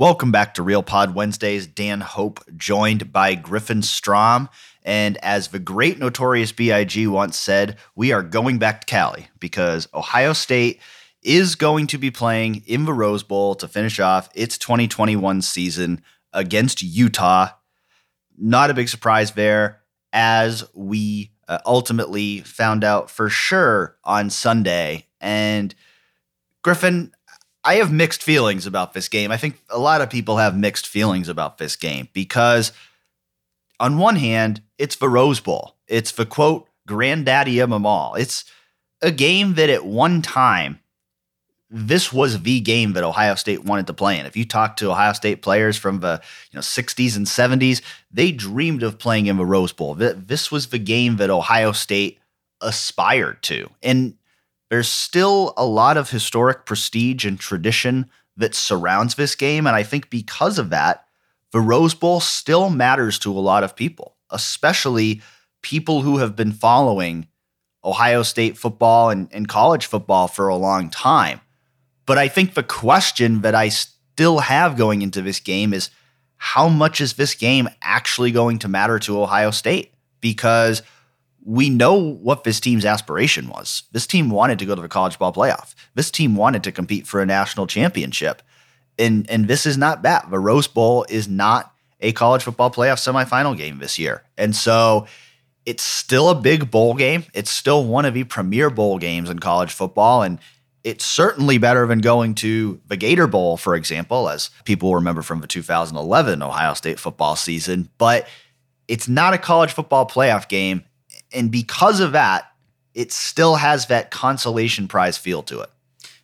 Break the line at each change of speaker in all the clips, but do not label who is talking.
Welcome back to Real Pod Wednesdays. Dan Hope joined by Griffin Strom. And as the great Notorious B.I.G. once said, we are going back to Cali because Ohio State is going to be playing in the Rose Bowl to finish off its 2021 season against Utah. Not a big surprise there, as we uh, ultimately found out for sure on Sunday. And Griffin, I have mixed feelings about this game. I think a lot of people have mixed feelings about this game because, on one hand, it's the Rose Bowl. It's the quote, granddaddy of them all. It's a game that at one time, this was the game that Ohio State wanted to play in. If you talk to Ohio State players from the you know 60s and 70s, they dreamed of playing in the Rose Bowl. This was the game that Ohio State aspired to. And there's still a lot of historic prestige and tradition that surrounds this game. And I think because of that, the Rose Bowl still matters to a lot of people, especially people who have been following Ohio State football and, and college football for a long time. But I think the question that I still have going into this game is how much is this game actually going to matter to Ohio State? Because – we know what this team's aspiration was. This team wanted to go to the college ball playoff. This team wanted to compete for a national championship. And and this is not that. The Rose Bowl is not a college football playoff semifinal game this year. And so it's still a big bowl game. It's still one of the premier bowl games in college football. And it's certainly better than going to the Gator Bowl, for example, as people remember from the 2011 Ohio State football season. But it's not a college football playoff game and because of that, it still has that consolation prize feel to it.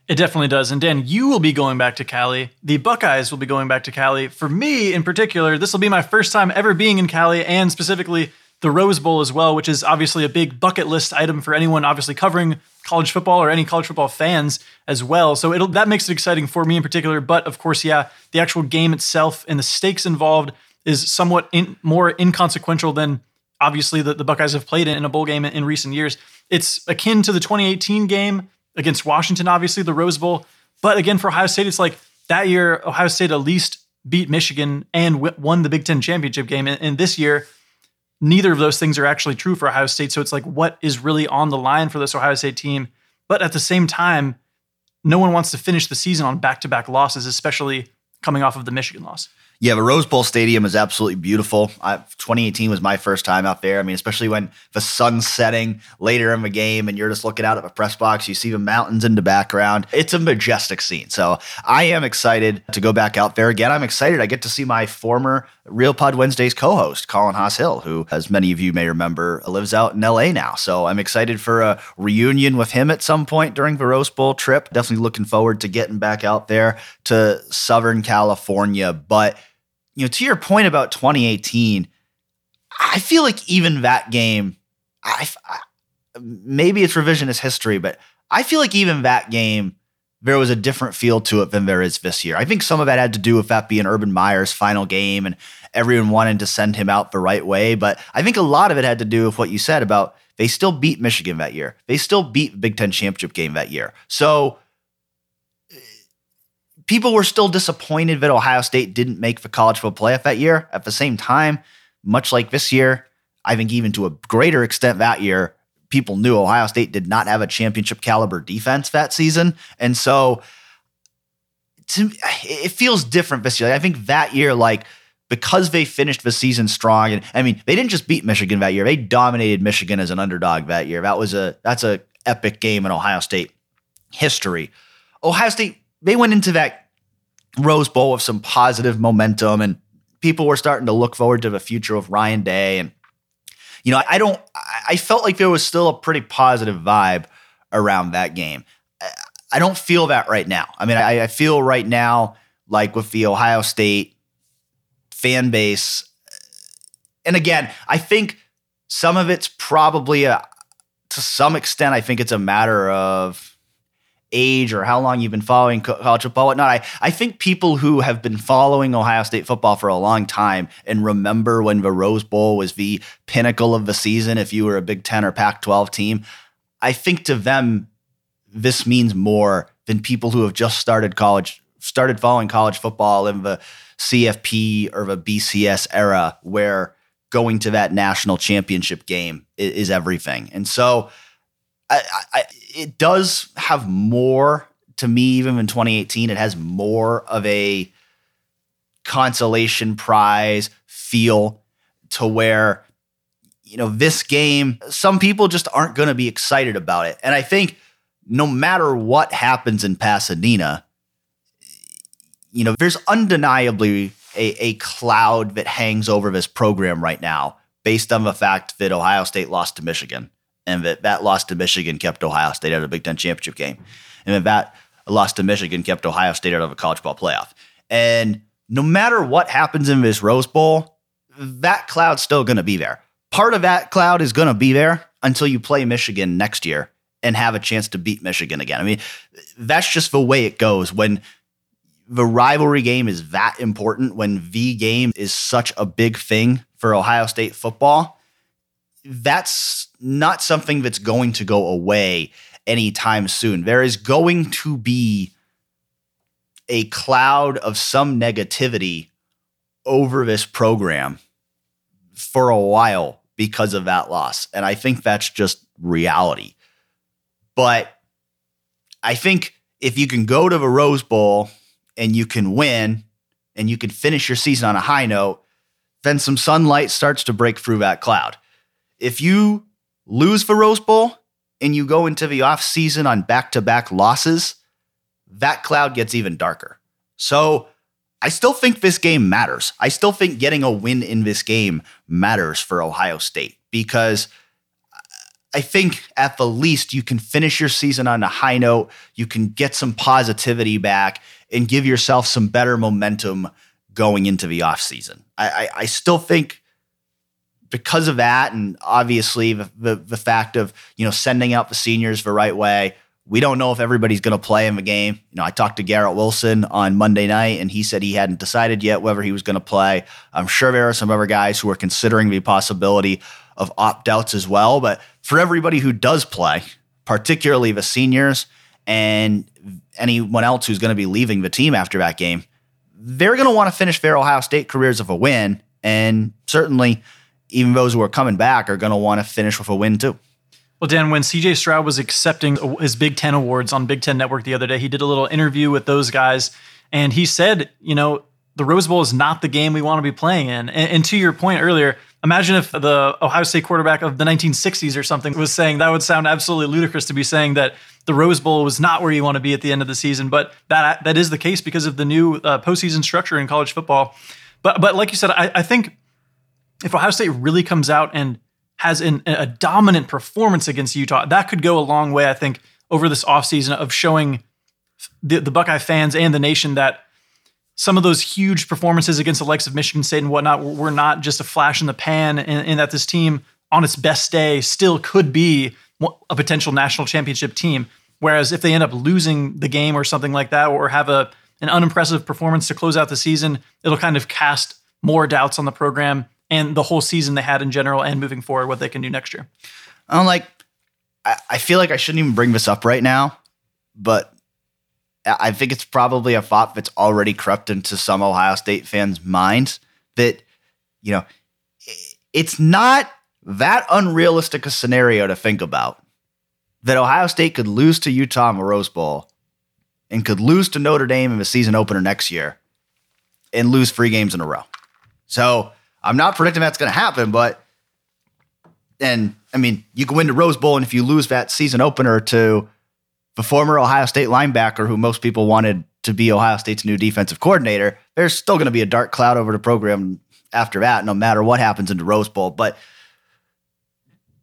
It definitely does. And Dan, you will be going back to Cali. The Buckeyes will be going back to Cali. For me in particular, this will be my first time ever being in Cali and specifically the Rose Bowl as well, which is obviously a big bucket list item for anyone obviously covering college football or any college football fans as well. So it'll that makes it exciting for me in particular, but of course, yeah, the actual game itself and the stakes involved is somewhat in, more inconsequential than obviously the, the Buckeyes have played in a bowl game in, in recent years. It's akin to the 2018 game against Washington, obviously, the Rose Bowl. But again, for Ohio State, it's like that year, Ohio State at least beat Michigan and w- won the Big Ten championship game. And, and, this year, neither of those things are actually true for Ohio State. So it's like, what is really on the line for this Ohio State team? But at the same time, no one wants to finish the season on back to back losses, especially coming off of the Michigan loss.
Yeah, the Rose Bowl Stadium is absolutely beautiful. I, 2018 was my first time out there. I mean, especially when the sun's setting later in the game and you're just looking out at the press box, you see the mountains in the background. It's a majestic scene. So I am excited to go back out there again. I'm excited. I get to see my former Real Pod Wednesdays co-host, Colin Hass-Hill, who, as many of you may remember, lives out in LA now. So I'm excited for a reunion with him at some point during the Rose Bowl trip. Definitely looking forward to getting back out there to Southern California. But you know, to your point about 2018, I feel like even that game, I, I maybe it's revisionist history, but I feel like even that game, there was a different feel to it than there is this year. I think some of that had to do with that being Urban Meyer's final game and everyone wanted to send him out the right way. But I think a lot of it had to do with what you said about they still beat Michigan that year. They still beat Big Ten championship game that year. So people were still disappointed that Ohio State didn't make the college football playoff that year. At the same time, much like this year, I think even to a greater extent that year, people knew Ohio State did not have a championship caliber defense that season. And so to, it feels different this year. I think that year, like, because they finished the season strong, and I mean, they didn't just beat Michigan that year; they dominated Michigan as an underdog that year. That was a that's a epic game in Ohio State history. Ohio State they went into that Rose Bowl with some positive momentum, and people were starting to look forward to the future of Ryan Day. And you know, I don't. I felt like there was still a pretty positive vibe around that game. I don't feel that right now. I mean, I, I feel right now like with the Ohio State fan base, and again, I think some of it's probably a, to some extent. I think it's a matter of age or how long you've been following college football, whatnot. I, I think people who have been following Ohio State football for a long time and remember when the Rose Bowl was the pinnacle of the season, if you were a Big Ten or Pac 12 team, I think to them, this means more than people who have just started college started following college football in the CFP or the BCS era where going to that national championship game is, is everything. And so I, I, it does have more to me, even in 2018, it has more of a consolation prize feel to where, you know, this game, some people just aren't going to be excited about it. And I think no matter what happens in Pasadena, you know, there's undeniably a, a cloud that hangs over this program right now based on the fact that Ohio State lost to Michigan and that that loss to Michigan kept Ohio State out of the Big Ten championship game. And that that loss to Michigan kept Ohio State out of a college ball playoff. And no matter what happens in this Rose Bowl, that cloud's still going to be there. Part of that cloud is going to be there until you play Michigan next year and have a chance to beat Michigan again. I mean, that's just the way it goes when the rivalry game is that important, when the game is such a big thing for Ohio State football. That's not something that's going to go away anytime soon. There is going to be a cloud of some negativity over this program for a while because of that loss. And I think that's just reality. But I think if you can go to the Rose Bowl and you can win and you can finish your season on a high note, then some sunlight starts to break through that cloud. If you lose the Rose Bowl and you go into the off season on back to back losses, that cloud gets even darker. So I still think this game matters. I still think getting a win in this game matters for Ohio State because I think at the least you can finish your season on a high note. You can get some positivity back and give yourself some better momentum going into the offseason. I, I, I still think because of that, and obviously the, the, the fact of you know sending out the seniors the right way, we don't know if everybody's going to play in the game. You know, I talked to Garrett Wilson on Monday night, and he said he hadn't decided yet whether he was going to play. I'm sure there are some other guys who are considering the possibility of opt outs as well. But for everybody who does play, particularly the seniors and anyone else who's going to be leaving the team after that game, they're going to want to finish their Ohio State careers with a win. And certainly, even those who are coming back are going to want to finish with a win too.
Well, Dan, when CJ Stroud was accepting his Big Ten awards on Big Ten Network the other day, he did a little interview with those guys, and he said, you know, the Rose Bowl is not the game we want to be playing in. And, and, to your point earlier, imagine if the Ohio State quarterback of the 1960s or something was saying that would sound absolutely ludicrous to be saying that the Rose Bowl was not where you want to be at the end of the season. But that that is the case because of the new uh, postseason structure in college football. But but like you said, I, I think if Ohio State really comes out and has an, a dominant performance against Utah, that could go a long way, I think, over this offseason of showing the, the Buckeye fans and the nation that some of those huge performances against the likes of Michigan State and whatnot were not just a flash in the pan, and, and that this team on its best day still could be a potential national championship team. Whereas if they end up losing the game or something like that, or have a an unimpressive performance to close out the season, it'll kind of cast more doubts on the program and the whole season they had in general and moving forward what they can do next year.
I'm like, I, feel like I shouldn't even bring this up right now, but I think it's probably a thought that's already crept into some Ohio State fans' minds that, you know, it's not that unrealistic a scenario to think about that Ohio State could lose to Utah in the Rose Bowl and could lose to Notre Dame in the season opener next year and lose three games in a row. So I'm not predicting that's going to happen, but and I mean, you can win the Rose Bowl, and if you lose that season opener to the former Ohio State linebacker who most people wanted to be Ohio State's new defensive coordinator, there's still going to be a dark cloud over the program after that, no matter what happens in the Rose Bowl. But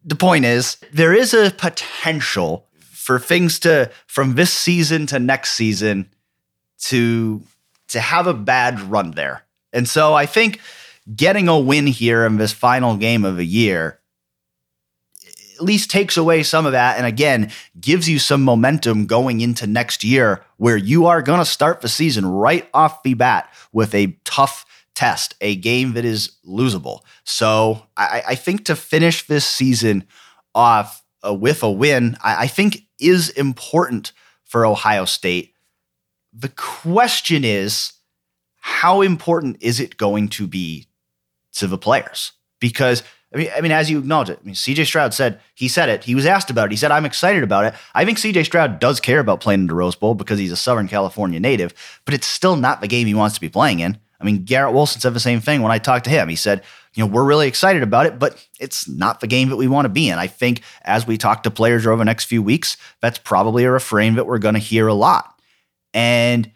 the point is, there is a potential for things to from this season to next season to to have a bad run there. And so I think getting a win here in this final game of a year at least takes away some of that and again gives you some momentum going into next year where you are going to start the season right off the bat with a tough test, a game that is losable. So I, I think to finish this season off uh, with a win, I, I think is important for Ohio State The question is, how important is it going to be to the players? Because I mean, I mean, as you acknowledge it, I mean, CJ Stroud said he said it. He was asked about it. He said, "I'm excited about it." I think CJ Stroud does care about playing in the Rose Bowl because he's a Southern California native, but it's still not the game he wants to be playing in. I mean, Garrett Wilson said the same thing when I talked to him. He said, "You know, we're really excited about it, but it's not the game that we want to be in." I think as we talk to players over the next few weeks, that's probably a refrain that we're going to hear a lot. And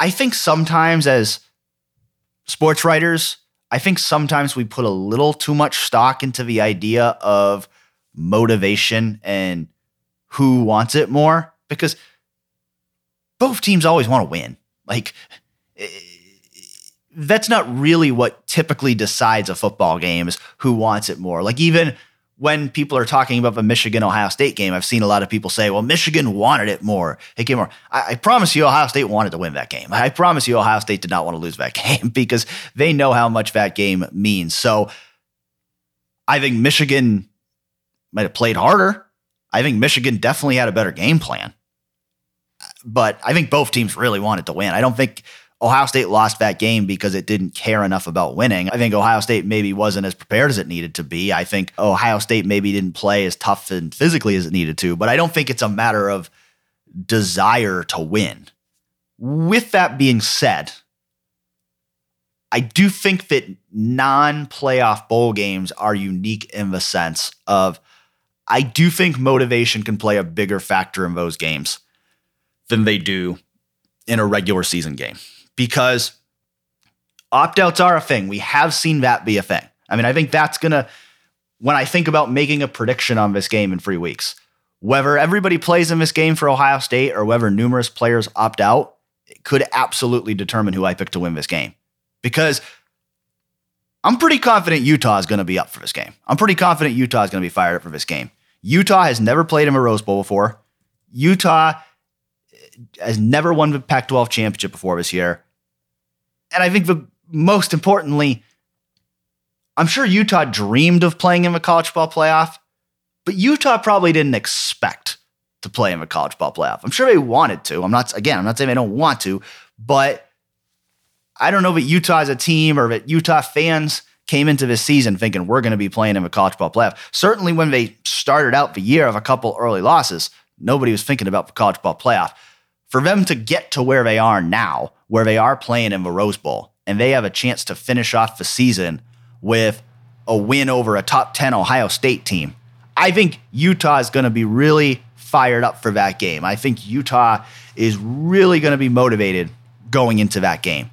I think sometimes as sports writers I think sometimes we put a little too much stock into the idea of motivation and who wants it more because both teams always want to win. Like, eh, that's not really what typically decides a football game is who wants it more. Like, even when people are talking about the Michigan Ohio State game, I've seen a lot of people say, well, Michigan wanted it more. It came more. I, I, promise you, Ohio State wanted to win that game. I promise you, Ohio State did not want to lose that game because they know how much that game means. So I think Michigan might have played harder. I think Michigan definitely had a better game plan. But I think both teams really wanted to win. I don't think Ohio State lost that game because it didn't care enough about winning. I think Ohio State maybe wasn't as prepared as it needed to be. I think Ohio State maybe didn't play as tough and physically as it needed to, but I don't think it's a matter of desire to win. With that being said, I do think that non playoff bowl games are unique in the sense of I do think motivation can play a bigger factor in those games than they do in a regular season game because opt outs are a thing. We have seen that be a thing. I mean, I think that's going to, when I think about making a prediction on this game in three weeks, whether everybody plays in this game for Ohio State or whether numerous players opt out, could absolutely determine who I pick to win this game. Because I'm pretty confident Utah is going to be up for this game. I'm pretty confident Utah is going to be fired up for this game. Utah has never played in a Rose Bowl before. Utah eh, has never won the Pac 12 championship before this year. And I think the most importantly, I'm sure Utah dreamed of playing in the college ball playoff, but Utah probably didn't expect to play in the college ball playoff. I'm sure they wanted to. I'm not again, I'm not saying they don't want to, but I don't know that Utah as a team or that Utah fans came into this season thinking we're going to be playing in the college ball playoff. Certainly when they started out the year of a couple early losses, nobody was thinking about the college ball playoff. For them to get to where they are now, where they are playing in the Rose Bowl and they have a chance to finish off the season with a win over a top 10 Ohio State team. I think Utah is going to be really fired up for that game. I think Utah is really going to be motivated going into that game.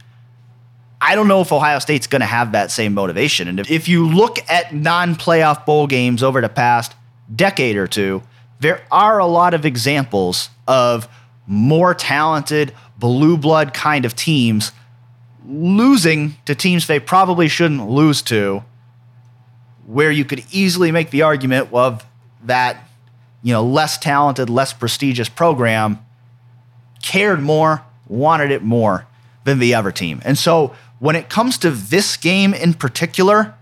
I don't know if Ohio State's going to have that same motivation. And if you look at non playoff bowl games over the past decade or two, there are a lot of examples of more talented, blue blood kind of teams losing to teams they probably shouldn't lose to, where you could easily make the argument of that, you know, less talented, less prestigious program cared more, wanted it more than the other team. And so when it comes to this game in particular,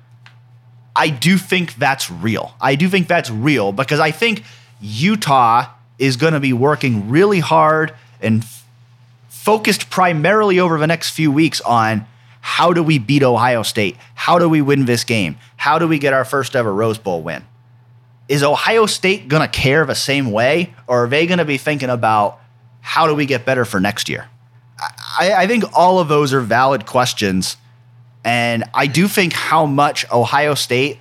I do think that's real. I do think that's real because I think Utah is going to be working really hard and focused primarily over the next few weeks on how do we beat Ohio State? How do we win this game? How do we get our first ever Rose Bowl win? Is Ohio State going to care the same way, or are they going to be thinking about how do we get better for next year? I, I think all of those are valid questions. And I do think how much Ohio State,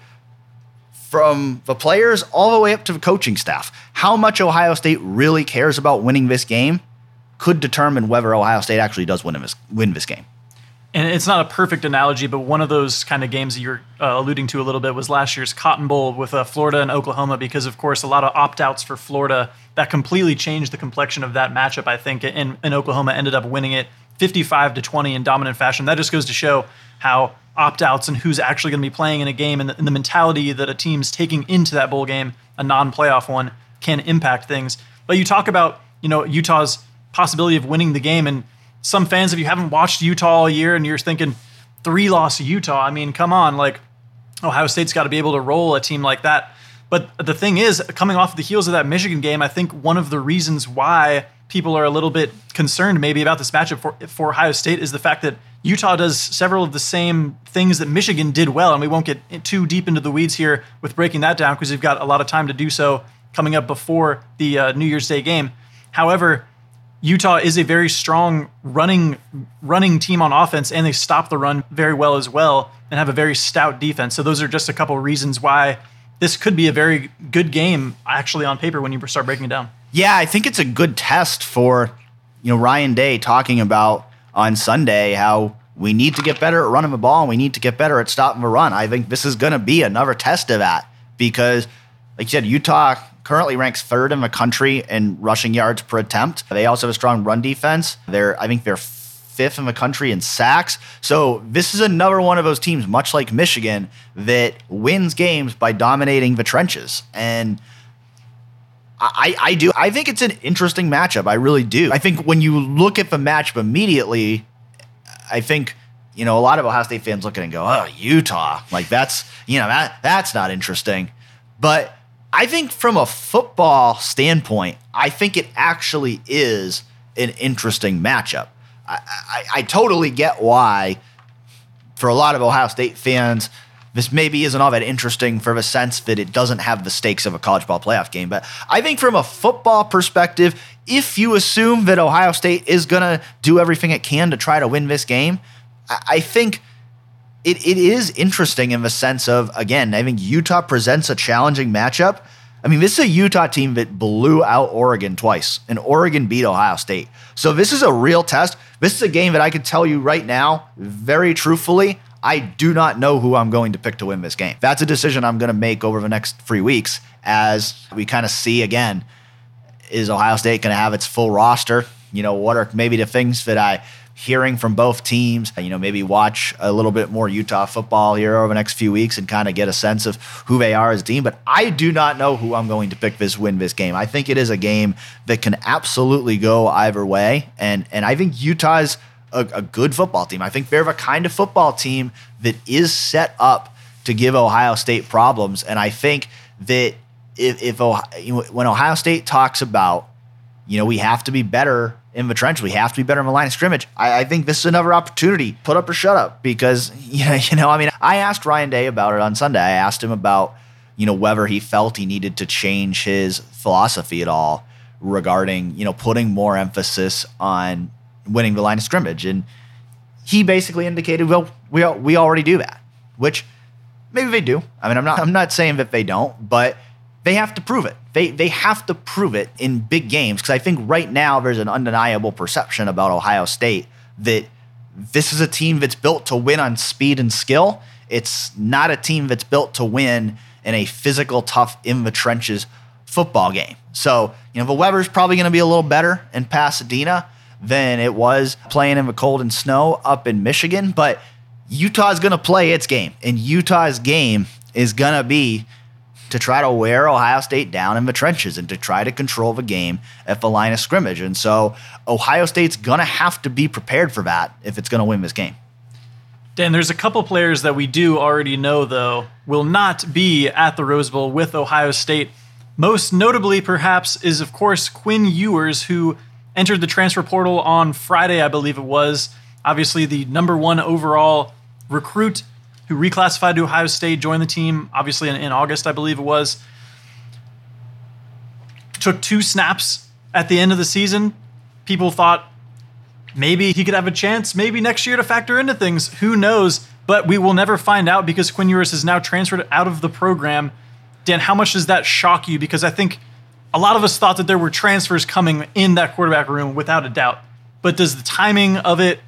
from the players all the way up to the coaching staff, how much Ohio State really cares about winning this game could determine whether Ohio State actually does win this win this game.
And it's not a perfect analogy, but one of those kind of games that you're uh, alluding to a little bit was last year's Cotton Bowl with uh, Florida and Oklahoma, because of course a lot of opt outs for Florida that completely changed the complexion of that matchup. I think, and, and Oklahoma ended up winning it 55 to 20 in dominant fashion. That just goes to show how opt outs and who's actually going to be playing in a game and the, and the mentality that a team's taking into that bowl game, a non playoff one, can impact things. But you talk about you know Utah's possibility of winning the game. And some fans, if you haven't watched Utah all year and you're thinking three loss Utah, I mean, come on, like Ohio State's got to be able to roll a team like that. But the thing is, coming off the heels of that Michigan game, I think one of the reasons why people are a little bit concerned maybe about this matchup for, for Ohio State is the fact that Utah does several of the same things that Michigan did well. And we won't get too deep into the weeds here with breaking that down because we've got a lot of time to do so coming up before the uh, New Year's Day game. However, Utah is a very strong running running team on offense, and they stop the run very well as well, and have a very stout defense. So those are just a couple of reasons why this could be a very good game, actually, on paper when you start breaking it down.
Yeah, I think it's a good test for, you know, Ryan Day talking about on Sunday how we need to get better at running the ball and we need to get better at stopping the run. I think this is going to be another test of that because, like you said, Utah currently ranks third in the country in rushing yards per attempt. They also have a strong run defense. They're, I think, they're fifth in the country in sacks. So this is another one of those teams, much like Michigan, that wins games by dominating the trenches. And I, I do. I think it's an interesting matchup. I really do. I think when you look at the matchup immediately, I think you know a lot of Ohio State fans look at it and go, "Oh, Utah, like that's you know that that's not interesting." But I think from a football standpoint, I think it actually is an interesting matchup. I, I, I totally get why, for a lot of Ohio State fans, this maybe isn't all that interesting for the sense that it doesn't have the stakes of a college ball playoff game. But I think from a football perspective, if you assume that Ohio State is going to do everything it can to try to win this game, I think it, it is interesting in the sense of, again, I think Utah presents a challenging matchup. I mean, this is a Utah team that blew out Oregon twice, and Oregon beat Ohio State. So this is a real test. This is a game that I can tell you right now, very truthfully, I do not know who I'm going to pick to win this game. That's a decision I'm going to make over the next three weeks as we kind of see again is Ohio State going to have its full roster? You know, what are maybe the things that I hearing from both teams, you know, maybe watch a little bit more Utah football here over the next few weeks and kind of get a sense of who they are as a team. But I do not know who I'm going to pick this win this game. I think it is a game that can absolutely go either way. And and I think Utah's a, a good football team. I think they're the kind of football team that is set up to give Ohio State problems. And I think that if, if Ohio, when Ohio State talks about, you know, we have to be better in the trench, we have to be better in the line of scrimmage. I, I, think this is another opportunity. Put up or shut up because you know, you know, I mean, I asked Ryan Day about it on Sunday. I asked him about, you know, whether he felt he needed to change his philosophy at all regarding, you know, putting more emphasis on winning the line of scrimmage. And he basically indicated, well, we we already do that, which maybe they do. I mean, I'm not I'm not saying that they don't, but they have to prove it. They they have to prove it in big games because I think right now there's an undeniable perception about Ohio State that this is a team that's built to win on speed and skill. It's not a team that's built to win in a physical, tough, in the trenches football game. So, you know, the weather's probably going to be a little better in Pasadena than it was playing in the cold and snow up in Michigan. But Utah's going to play its game, and Utah's game is going to be to try to wear Ohio State down in the trenches and to try to control the game at the line of scrimmage. And so Ohio State's going to have to be prepared for that if it's going to win this game.
Dan, there's a couple players that we do already know, though, will not be at the Rose Bowl with Ohio State. Most notably, perhaps, is of course Quinn Ewers, who entered the transfer portal on Friday, I believe it was. Obviously, the number one overall recruit who reclassified to Ohio State joined the team, obviously in, in August, I believe it was. Took two snaps at the end of the season. People thought maybe he could have a chance, maybe next year to factor into things. Who knows? But we will never find out because Quinn Ewers is now transferred out of the program. Dan, how much does that shock you? Because I think a lot of us thought that there were transfers coming in that quarterback room without a doubt. But does the timing of it,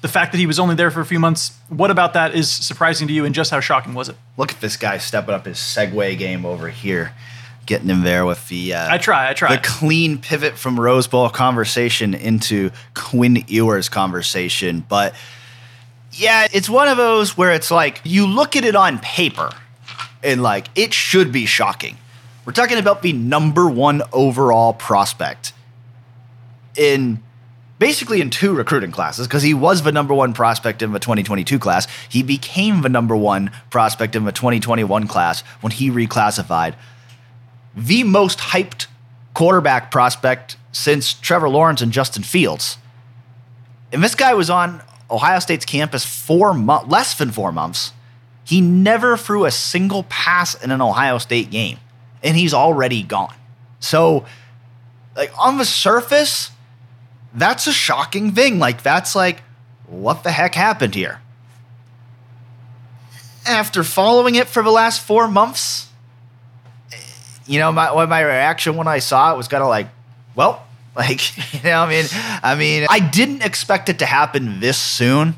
the fact that he was only there for a few months, what about that is surprising to you and just how shocking was it?
Look at this guy stepping up his segue game over here, getting him there with the. Uh,
I try, I try.
The clean pivot from Rose Bowl conversation into Quinn Ewers conversation. But yeah, it's one of those where it's like you look at it on paper and like it should be shocking we're talking about the number one overall prospect in basically in two recruiting classes because he was the number one prospect in the 2022 class. He became the number one prospect in the 2021 class when he reclassified. the most hyped quarterback prospect since Trevor Lawrence and Justin Fields. And this guy was on Ohio State's campus four months, less than four months. He never threw a single pass in an Ohio State game, and he's already gone. So, like on the surface, that's a shocking thing. Like that's like, what the heck happened here? After following it for the last four months, you know, my my reaction when I saw it was kind of like, well, like you know, I mean, I mean, I didn't expect it to happen this soon.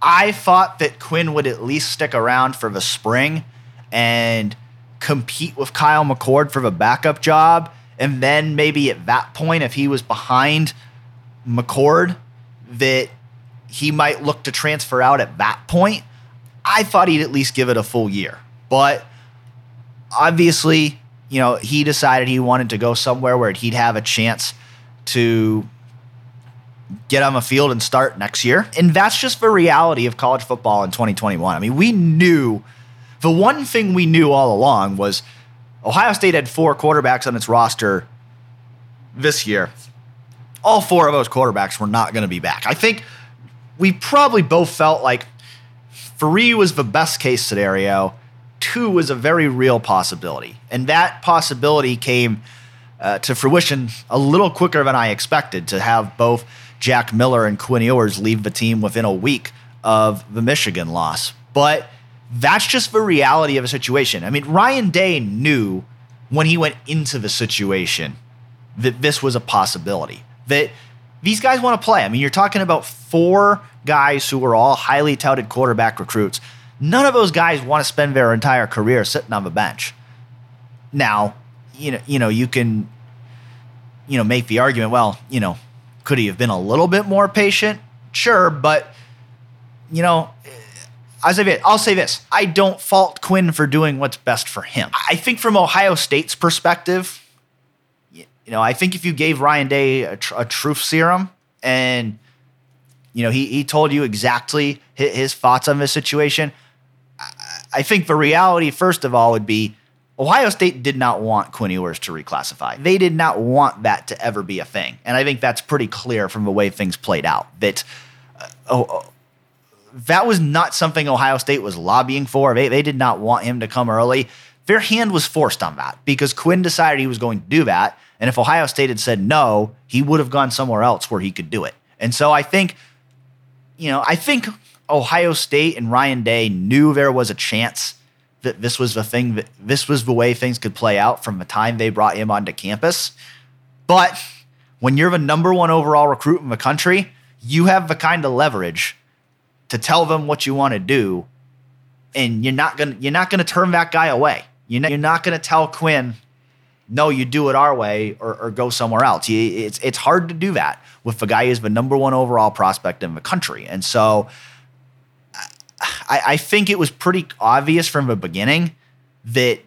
I thought that Quinn would at least stick around for the spring and compete with Kyle McCord for the backup job, and then maybe at that point, if he was behind McCord, that he might look to transfer out at that point. I thought he'd at least give it a full year, but obviously you know, he decided he wanted to go somewhere where he'd have a chance to get on the field and start next year. And that's just the reality of college football in 2021. I mean, we knew the one thing we knew all along was Ohio State had four quarterbacks on its roster this year. All four of those quarterbacks were not going to be back. I think we probably both felt like three was the best case scenario two was a very real possibility. And that possibility came uh, to fruition a little quicker than I expected to have both Jack Miller and Quinn Ewers leave the team within a week of the Michigan loss. But that's just the reality of the situation. I mean, Ryan Day knew when he went into the situation that this was a possibility, that these guys want to play. I mean, you're talking about four guys who are all highly touted quarterback recruits None of those guys want to spend their entire career sitting on the bench. Now, you know, you know, you can, you know, make the argument. Well, you know, could he have been a little bit more patient? Sure, but you know, eh, I'll say, I'll say this: I don't fault Quinn for doing what's best for him. I think from Ohio State's perspective, you know, I think if you gave Ryan Day a, tr- a truth serum and you know he he told you exactly his, his thoughts on this situation, I think the reality, first of all, would be Ohio State did not want Quinn Ewers to reclassify. They did not want that to ever be a thing. And I think that's pretty clear from the way things played out that uh, oh, oh, that was not something Ohio State was lobbying for. They, they did not want him to come early. Their hand was forced on that because Quinn decided he was going to do that. And if Ohio State had said no, he would have gone somewhere else where he could do it. And so I think, you know, I think Ohio State and Ryan Day knew there was a chance that this was the thing that this was the way things could play out from the time they brought him onto campus. But when you're the number one overall recruit in the country, you have the kind of leverage to tell them what you want to do, and you're not gonna you're not gonna turn that guy away. You're not, you're not gonna tell Quinn, no, you do it our way or, or go somewhere else. You, it's it's hard to do that with a guy who's the number one overall prospect in the country, and so. I, I think it was pretty obvious from the beginning that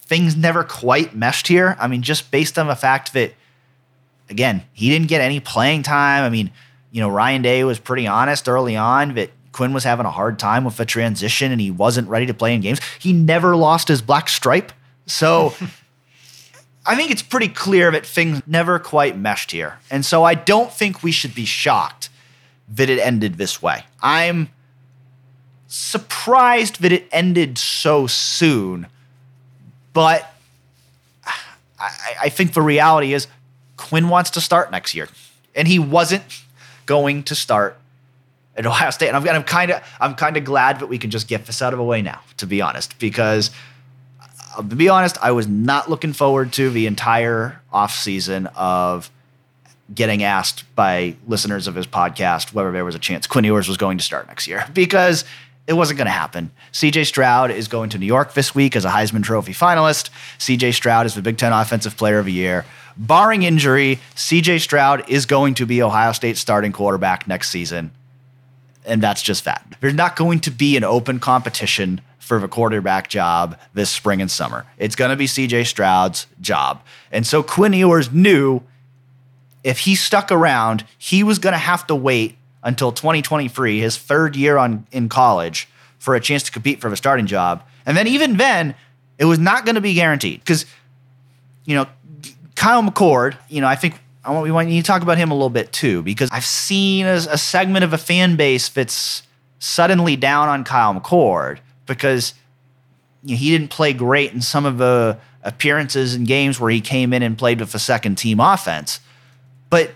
things never quite meshed here. I mean, just based on the fact that, again, he didn't get any playing time. I mean, you know, Ryan Day was pretty honest early on that Quinn was having a hard time with the transition and he wasn't ready to play in games. He never lost his black stripe. So I think it's pretty clear that things never quite meshed here. And so I don't think we should be shocked that it ended this way. I'm surprised that it ended so soon, but I, I, think the reality is Quinn wants to start next year, and he wasn't going to start at Ohio State. And I'm, I'm kind of I'm kind of glad that we can just get this out of the way now, to be honest, because uh, to be honest, I was not looking forward to the entire off season of getting asked by listeners of his podcast whether there was a chance Quinn Ewers was going to start next year because it wasn't going to happen. CJ Stroud is going to New York this week as a Heisman Trophy finalist. CJ Stroud is the Big Ten Offensive Player of the Year. Barring injury, CJ Stroud is going to be Ohio State's starting quarterback next season. And that's just that. There's not going to be an open competition for the quarterback job this spring and summer. It's going to be CJ Stroud's job. And so Quinn Ewers knew if he stuck around, he was going to have to wait until 2023, his third year on in college, for a chance to compete for the starting job. And then even then, it was not going to be guaranteed because you know, Kyle McCord, you know, I think I want, we want need to talk about him a little bit too, because I've seen a, a segment of a fan base that's suddenly down on Kyle McCord because you know, he didn't play great in some of the appearances and games where he came in and played with a second team offense. But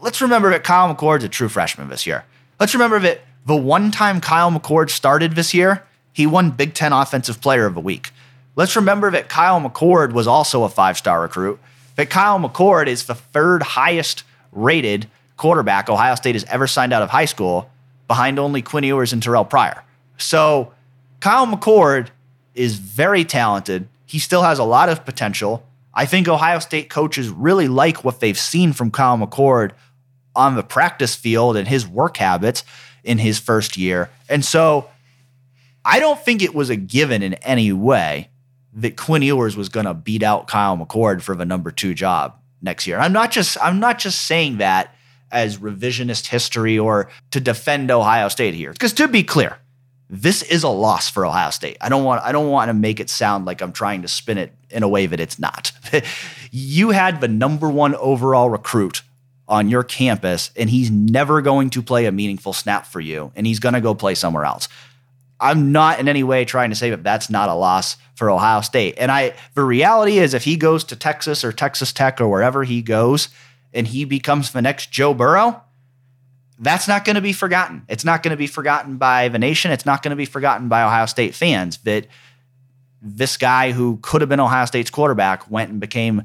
let's remember that Kyle McCord's a true freshman this year. Let's remember that the one time Kyle McCord started this year, he won Big Ten Offensive Player of the Week. Let's remember that Kyle McCord was also a five star recruit, that Kyle McCord is the third highest rated quarterback Ohio State has ever signed out of high school, behind only Quinn Ewers and Terrell Pryor. So Kyle McCord is very talented. He still has a lot of potential. I think Ohio State coaches really like what they've seen from Kyle McCord on the practice field and his work habits in his first year. And so I don't think it was a given in any way that Quinn Ewers was going to beat out Kyle McCord for the number two job next year. I'm not just I'm not just saying that as revisionist history or to defend Ohio State here. Because to be clear, this is a loss for Ohio State. I don't want I don't want to make it sound like I'm trying to spin it in a way that it's not. you had the number 1 overall recruit on your campus and he's never going to play a meaningful snap for you and he's going to go play somewhere else. I'm not in any way trying to say that that's not a loss for Ohio State. And I the reality is if he goes to Texas or Texas Tech or wherever he goes and he becomes the next Joe Burrow, that's not going to be forgotten. It's not going to be forgotten by the nation. It's not going to be forgotten by Ohio State fans that this guy who could have been Ohio State's quarterback went and became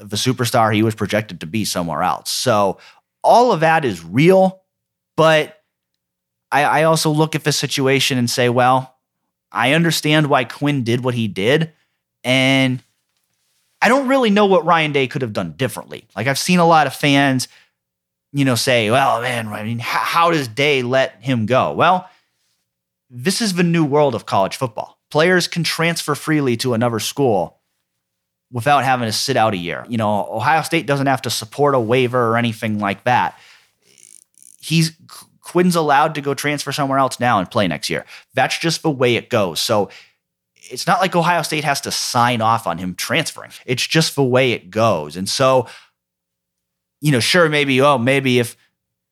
the superstar he was projected to be somewhere else. So all of that is real, but I, I also look at the situation and say, well, I understand why Quinn did what he did. And I don't really know what Ryan Day could have done differently. Like I've seen a lot of fans, you know, say, well, man, I mean, how, how does Day let him go? Well, this is the new world of college football. Players can transfer freely to another school without having to sit out a year. You know, Ohio State doesn't have to support a waiver or anything like that. He's Quinn's allowed to go transfer somewhere else now and play next year. That's just the way it goes. So it's not like Ohio State has to sign off on him transferring. It's just the way it goes. And so, you know, sure, maybe, oh, maybe if,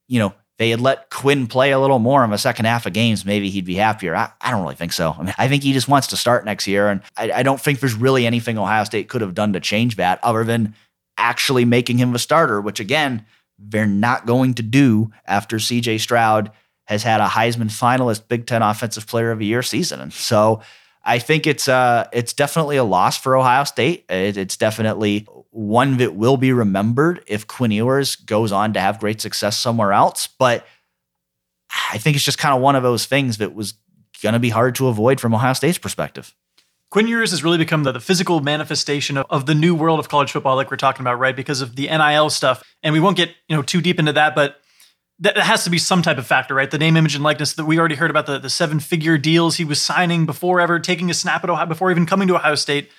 you know, they had let Quinn play a little more in the second half of games, maybe he'd be happier. I, I don't really think so. I mean, I think he just wants to start next year. And I, I don't think there's really anything Ohio State could have done to change that other than actually making him a starter, which again, they're not going to do after CJ Stroud has had a Heisman finalist Big Ten Offensive Player of the Year season. And so I think it's uh it's definitely a loss for Ohio State. It, it's definitely one that will be remembered if Quinn Ewers goes on to have great success somewhere else. But I think it's just kind of one of those things that was going to be hard to avoid from Ohio State's perspective.
Quinn Ewers has really become the, the physical manifestation of, of, the new world of college football, like we're talking about, right? Because of the NIL stuff. And we won't get, you know, too deep into that, but that has to be some type of factor, right? The name, image, and likeness that we already heard about the, the seven figure deals he was signing before ever taking a snap at Ohio, before even coming to Ohio State.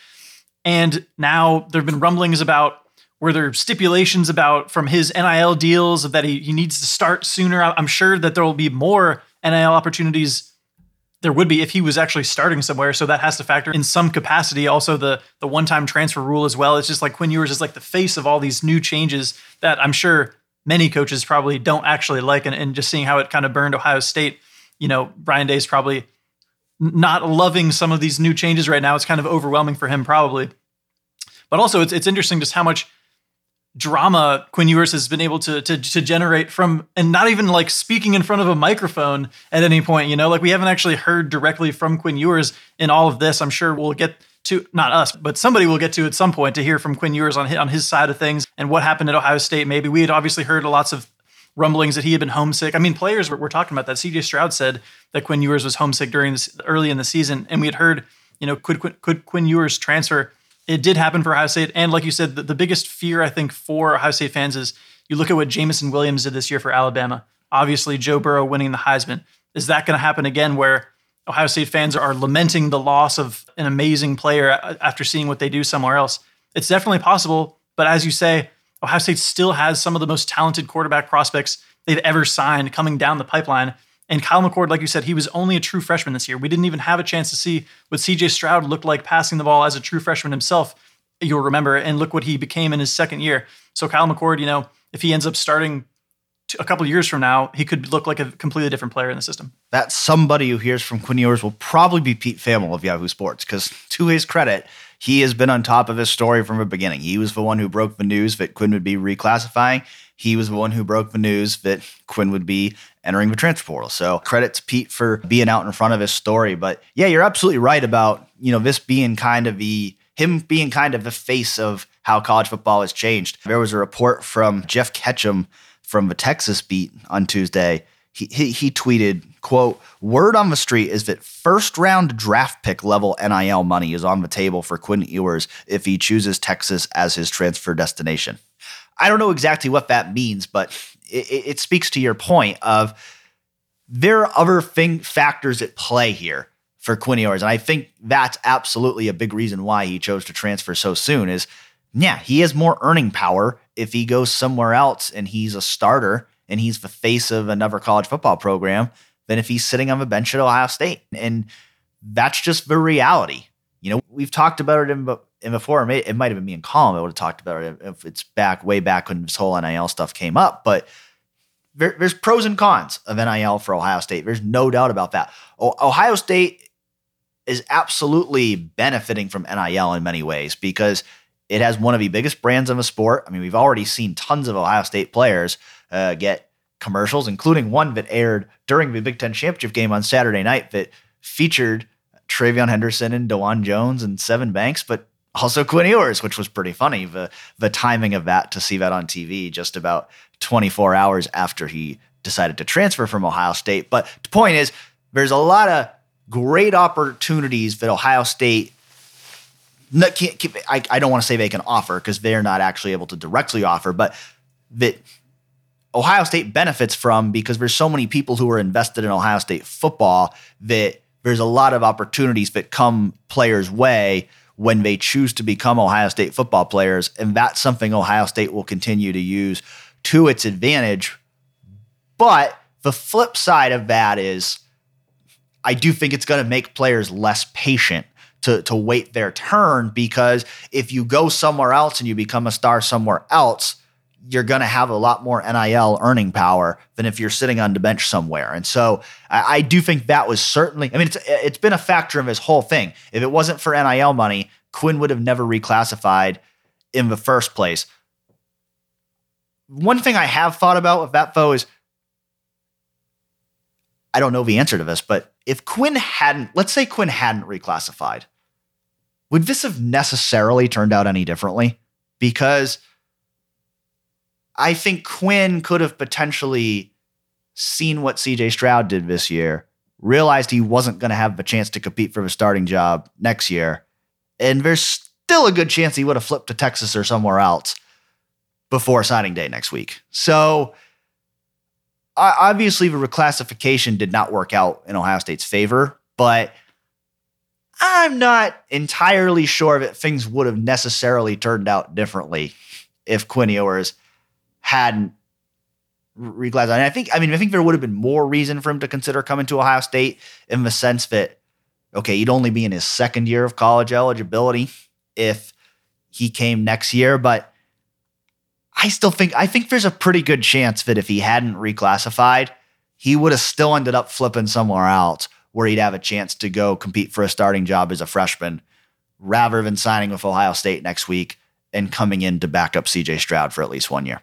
And now there have been rumblings about where there stipulations about from his NIL deals that he, he needs to start sooner. I'm sure that there will be more NIL opportunities there would be if he was actually starting somewhere. So that has to factor in some capacity. Also, the the one time transfer rule as well. It's just like Quinn Ewers is like the face of all these new changes that I'm sure many coaches probably don't actually like. And, and just seeing how it kind of burned Ohio State, you know, Ryan Day's probably not loving some of these new changes right now. It's kind of overwhelming for him, probably. But also, it's it's interesting just how much drama Quinn Ewers has been able to, to to generate from and not even like speaking in front of a microphone at any point, you know, like we haven't actually heard directly from Quinn Ewers in all of this. I'm sure we'll get to not us, but somebody will get to at some point to hear from Quinn Ewers on his, on his side of things and what happened at Ohio State. Maybe we had obviously heard lots of rumblings that he had been homesick. I mean, players were, were talking about that. CJ Stroud said that Quinn Ewers was homesick during this early in the season, and we had heard, you know, could could Quinn Ewers transfer it did happen for Ohio State. And like you said, the, the biggest fear, I think, for Ohio State fans is you look at what Jameson Williams did this year for Alabama. Obviously, Joe Burrow winning the Heisman. Is that going to happen again where Ohio State fans are lamenting the loss of an amazing player after seeing what they do somewhere else? It's definitely possible. But as you say, Ohio State still has some of the most talented quarterback prospects they've ever signed coming down the pipeline. And Kyle McCord, like you said, he was only a true freshman this year. We didn't even have a chance to see what CJ Stroud looked like passing the ball as a true freshman himself you'll remember. And look what he became in his second year. So Kyle McCord, you know, if he ends up starting a couple years from now, he could look like a completely different player in the system.
That somebody who hears from Quinn Ewers will probably be Pete Thamel of Yahoo Sports, because to his credit, he has been on top of his story from the beginning. He was the one who broke the news that Quinn would be reclassifying. He was the one who broke the news that Quinn would be entering the transfer portal. So credit to Pete for being out in front of his story. But yeah, you're absolutely right about, you know, this being kind of the him being kind of the face of how college football has changed. There was a report from Jeff Ketchum from the Texas beat on Tuesday. He, he, he tweeted, quote, word on the street is that first round draft pick level NIL money is on the table for Quinn Ewers if he chooses Texas as his transfer destination. I don't know exactly what that means, but it, it speaks to your point of there are other thing factors at play here for Quinn Ewers. And I think that's absolutely a big reason why he chose to transfer so soon is yeah, he has more earning power if he goes somewhere else and he's a starter and he's the face of another college football program than if he's sitting on the bench at Ohio State. And that's just the reality. You know, we've talked about it in, in before. It, it might have been me and Colin that would have talked about it if it's back way back when this whole NIL stuff came up. But there, there's pros and cons of NIL for Ohio State. There's no doubt about that. Ohio State is absolutely benefiting from NIL in many ways because it has one of the biggest brands in the sport. I mean, we've already seen tons of Ohio State players uh, get commercials, including one that aired during the Big Ten championship game on Saturday night that featured TreVeyon Henderson and Dawand Jones and Sevyn Banks, but also Quinn Ewers, which was pretty funny. The the timing of that to see that on TV just about 24 hours after he decided to transfer from Ohio State. But the point is, there's a lot of great opportunities that Ohio State can't keep. I, I don't want to say they can offer because they're not actually able to directly offer, but that Ohio State benefits from because there's so many people who are invested in Ohio State football that there's a lot of opportunities that come players' way when they choose to become Ohio State football players. And that's something Ohio State will continue to use to its advantage. But the flip side of that is I do think it's going to make players less patient to, to wait their turn because if you go somewhere else and you become a star somewhere else, you're going to have a lot more NIL earning power than if you're sitting on the bench somewhere. And so I, I, do think that was certainly, I mean, it's, it's been a factor of his whole thing. If it wasn't for NIL money, Quinn would have never reclassified in the first place. One thing I have thought about with that, though, is I don't know the answer to this, but if Quinn hadn't, let's say Quinn hadn't reclassified, would this have necessarily turned out any differently? Because I think Quinn could have potentially seen what CJ Stroud did this year, realized he wasn't going to have the chance to compete for the starting job next year, and there's still a good chance he would have flipped to Texas or somewhere else before signing day next week. So obviously the reclassification did not work out in Ohio State's favor, but I'm not entirely sure that things would have necessarily turned out differently if Quinn Ewers hadn't reclassified. And I think, I mean, I think there would have been more reason for him to consider coming to Ohio State in the sense that, okay, he'd only be in his second year of college eligibility if he came next year, but I still think I think there's a pretty good chance that if he hadn't reclassified, he would have still ended up flipping somewhere else where he'd have a chance to go compete for a starting job as a freshman rather than signing with Ohio State next week and coming in to back up CJ Stroud for at least one year.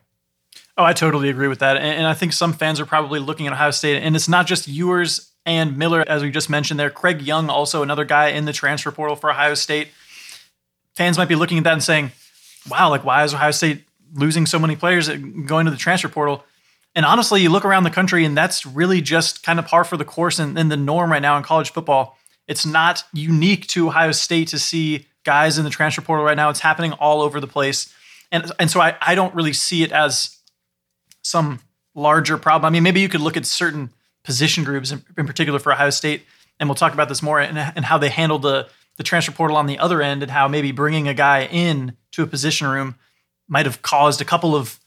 Oh, I totally agree with that. And, I think some fans are probably looking at Ohio State, and it's not just Ewers and Miller, as we just mentioned there. Craig Young, also another guy in the transfer portal for Ohio State. Fans might be looking at that and saying, wow, like, why is Ohio State losing so many players going to the transfer portal. And honestly, you look around the country, and that's really just kind of par for the course and, and the norm right now in college football. It's not unique to Ohio State to see guys in the transfer portal right now. It's happening all over the place. And, and so I, I don't really see it as some larger problem. I mean, maybe you could look at certain position groups in, in particular for Ohio State, and we'll talk about this more and, and how they handle the, the transfer portal on the other end and how maybe bringing a guy in to a position room might have caused a couple of,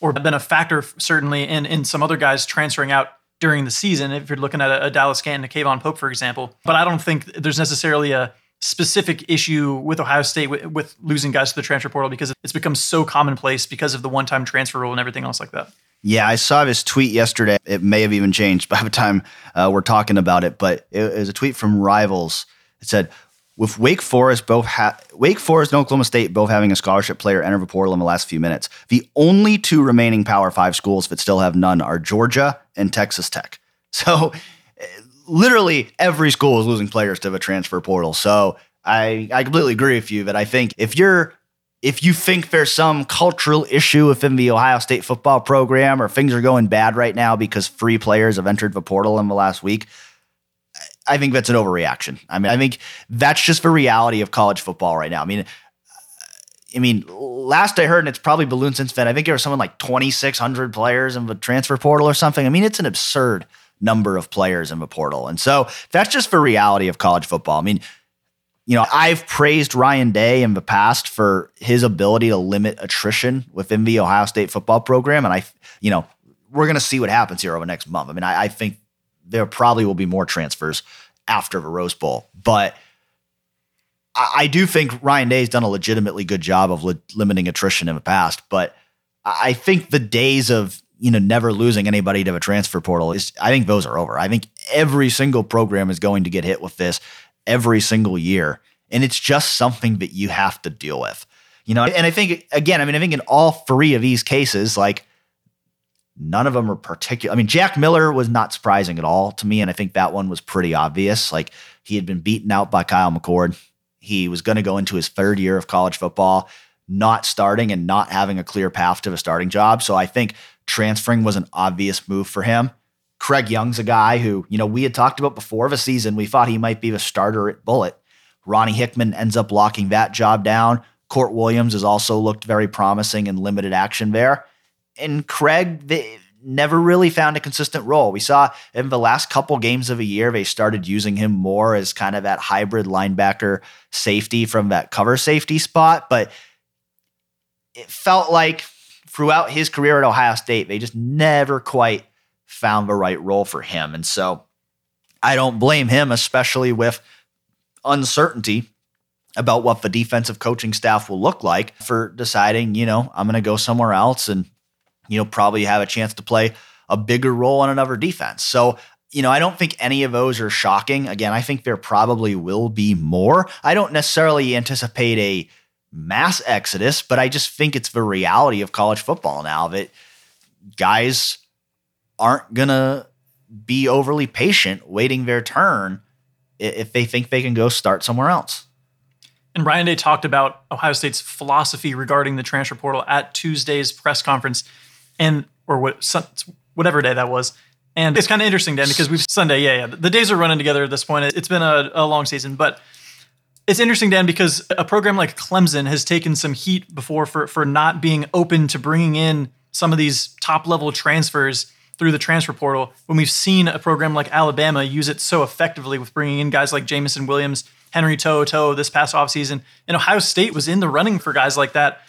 or been a factor certainly in in some other guys transferring out during the season. If you're looking at a, a Dallas Canton, a K'Vaughan Pope, for example, but I don't think there's necessarily a specific issue with Ohio State with, with, losing guys to the transfer portal because it's become so commonplace because of the one time transfer rule and everything else like that.
Yeah, I saw this tweet yesterday. It may have even changed by the time uh, we're talking about it, but it, it was a tweet from Rivals. It said, with Wake Forest both ha- Wake Forest and Oklahoma State both having a scholarship player enter the portal in the last few minutes, the only two remaining Power Five schools that still have none are Georgia and Texas Tech. So, literally every school is losing players to the transfer portal. So, I I completely agree with you that I think if you're if you think there's some cultural issue within the Ohio State football program or things are going bad right now because free players have entered the portal in the last week, I think that's an overreaction. I mean, I think that's just the reality of college football right now. I mean, I mean, last I heard, and it's probably ballooned since then. I think there was something like 2,600 players in the transfer portal or something. I mean, it's an absurd number of players in the portal, and so that's just the reality of college football. I mean, you know, I've praised Ryan Day in the past for his ability to limit attrition within the Ohio State football program, and I, you know, we're going to see what happens here over the next month. I mean, I, I think there probably will be more transfers after the Rose Bowl. But I, I do think Ryan Day's done a legitimately good job of li- limiting attrition in the past. But I think the days of you know never losing anybody to a transfer portal is I think those are over. I think every single program is going to get hit with this every single year, and it's just something that you have to deal with. You know, and I think again, I mean, I think in all three of these cases, like None of them are particular. I mean, Jack Miller was not surprising at all to me, and I think that one was pretty obvious. Like he had been beaten out by Kyle McCord. He was going to go into his third year of college football, not starting and not having a clear path to a starting job. So I think transferring was an obvious move for him. Craig Young's a guy who, you know, we had talked about before the season. We thought he might be the starter at Bullet. Ronnie Hickman ends up locking that job down. Kourt Williams has also looked very promising in limited action there and Craig they never really found a consistent role. We saw in the last couple games of a year they started using him more as kind of that hybrid linebacker safety from that cover safety spot, but it felt like throughout his career at Ohio State they just never quite found the right role for him. And so I don't blame him especially with uncertainty about what the defensive coaching staff will look like for deciding, you know, I'm going to go somewhere else and you know, probably have a chance to play a bigger role on another defense. So, you know, I don't think any of those are shocking. Again, I think there probably will be more. I don't necessarily anticipate a mass exodus, but I just think it's the reality of college football now that guys aren't going to be overly patient waiting their turn if they think they can go start somewhere else.
And Ryan Day talked about Ohio State's philosophy regarding the transfer portal at Tuesday's press conference and or what whatever day that was. And it's kind of interesting, Dan, because we've Sunday, yeah, yeah. The days are running together at this point. It's been a, a long season, but it's interesting, Dan, because a program like Clemson has taken some heat before for for not being open to bringing in some of these top level transfers through the transfer portal. When we've seen a program like Alabama use it so effectively with bringing in guys like Jameson Williams, Henry To'oTo'o this past offseason, and Ohio State was in the running for guys like that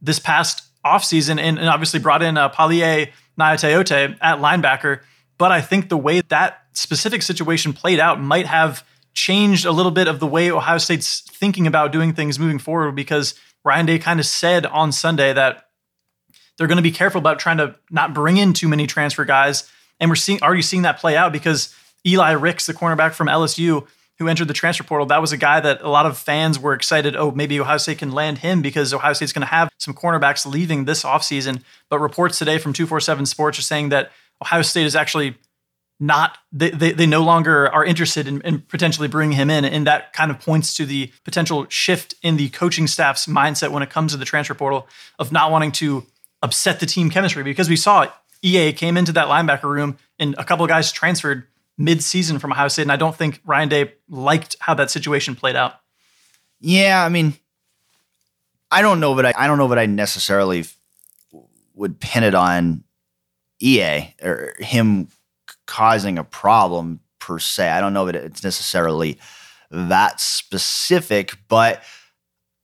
this past offseason and, and obviously brought in uh, Palaie Gaoteote at linebacker. But I think the way that specific situation played out might have changed a little bit of the way Ohio State's thinking about doing things moving forward because Ryan Day kind of said on Sunday that they're going to be careful about trying to not bring in too many transfer guys. And we're seeing already seeing that play out because Eli Ricks, the cornerback from LSU, who entered the transfer portal, that was a guy that a lot of fans were excited. Oh, maybe Ohio State can land him because Ohio State's going to have some cornerbacks leaving this offseason. But reports today from 247 Sports are saying that Ohio State is actually not, they, they, they no longer are interested in, in potentially bringing him in. And that kind of points to the potential shift in the coaching staff's mindset when it comes to the transfer portal of not wanting to upset the team chemistry because we saw EA came into that linebacker room and a couple of guys transferred mid-season from Ohio State, and I don't think Ryan Day liked how that situation played out.
Yeah, I mean, I don't know, but I, I don't know that I necessarily would pin it on EA or him causing a problem per se. I don't know that it's necessarily that specific, but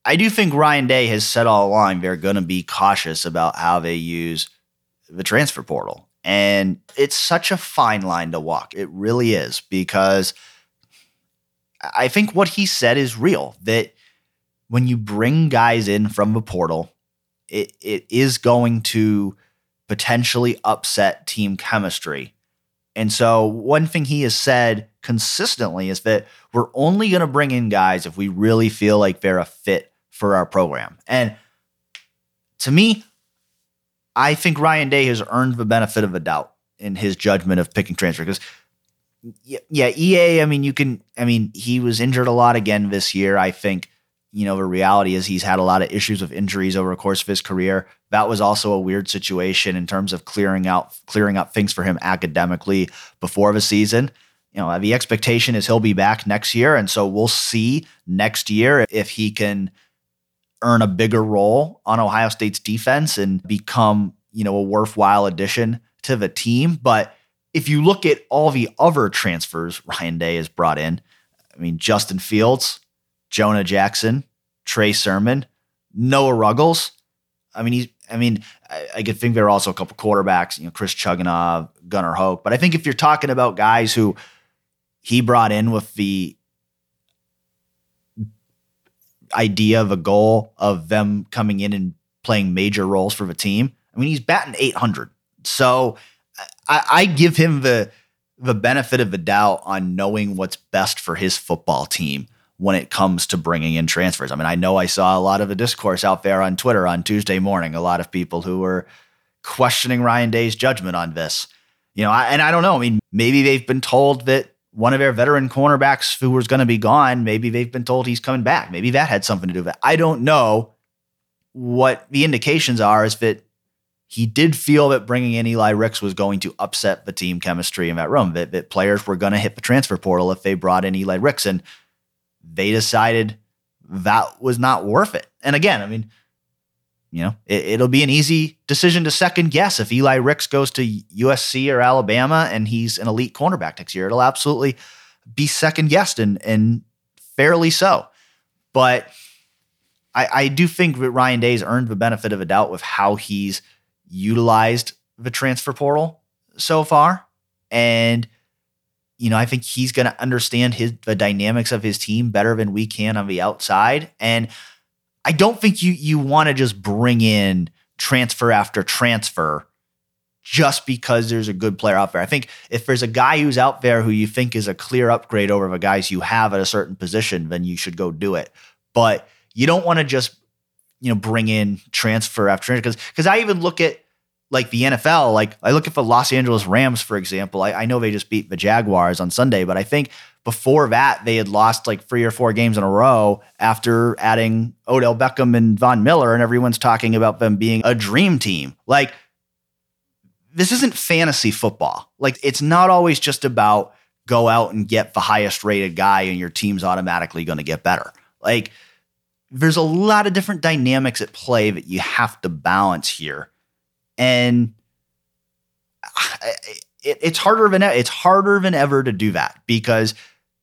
I do think Ryan Day has said all along they're going to be cautious about how they use the transfer portal. And it's such a fine line to walk. It really is because I think what he said is real that when you bring guys in from the portal, it, it is going to potentially upset team chemistry. And so, one thing he has said consistently is that we're only going to bring in guys if we really feel like they're a fit for our program. And to me, I think Ryan Day has earned the benefit of a doubt in his judgment of picking transfer because yeah, EA, I mean, you can, I mean, he was injured a lot again this year. I think, you know, the reality is he's had a lot of issues with injuries over the course of his career. That was also a weird situation in terms of clearing out, clearing up things for him academically before the season. You know, the expectation is he'll be back next year. And so we'll see next year if he can earn a bigger role on Ohio State's defense and become, you know, a worthwhile addition to the team. But if you look at all the other transfers Ryan Day has brought in, I mean, Justin Fields, Jonah Jackson, Trey Sermon, Noah Ruggles. I mean, he's, I mean, I, I could think there are also a couple quarterbacks, you know, Chris Chugunov, Gunnar Hoak. But I think if you're talking about guys who he brought in with the idea of a goal of them coming in and playing major roles for the team, I mean, he's batting 800. So I, I give him the the benefit of the doubt on knowing what's best for his football team when it comes to bringing in transfers. I mean, I know I saw a lot of a discourse out there on Twitter on Tuesday morning, a lot of people who were questioning Ryan Day's judgment on this. You know, I, and I don't know. I mean, maybe they've been told that one of their veteran cornerbacks who was going to be gone, maybe they've been told he's coming back. Maybe that had something to do with it. I don't know what the indications are is that he did feel that bringing in Eli Ricks was going to upset the team chemistry in that room, that, that players were going to hit the transfer portal if they brought in Eli Ricks. And they decided that was not worth it. And again, I mean, you know, it, will be an easy decision to second guess if Eli Ricks goes to USC or Alabama and he's an elite cornerback next year. It'll absolutely be second guessed and, and fairly so. But I, I do think that Ryan Day's earned the benefit of a doubt with how he's – utilized the transfer portal so far. And, you know, I think he's going to understand his the dynamics of his team better than we can on the outside. And I don't think you you want to just bring in transfer after transfer just because there's a good player out there. I think if there's a guy who's out there who you think is a clear upgrade over the guys you have at a certain position, then you should go do it. But you don't want to just you know, bring in transfer after transfer. Because because I even look at like the NFL, like I look at the Los Angeles Rams, for example. I, I know they just beat the Jaguars on Sunday, but I think before that they had lost like three or four games in a row after adding Odell Beckham and Von Miller, and everyone's talking about them being a dream team. Like this isn't fantasy football. Like it's not always just about go out and get the highest rated guy and your team's automatically going to get better. Like there's a lot of different dynamics at play that you have to balance here. And it, it's harder than it's harder than ever to do that because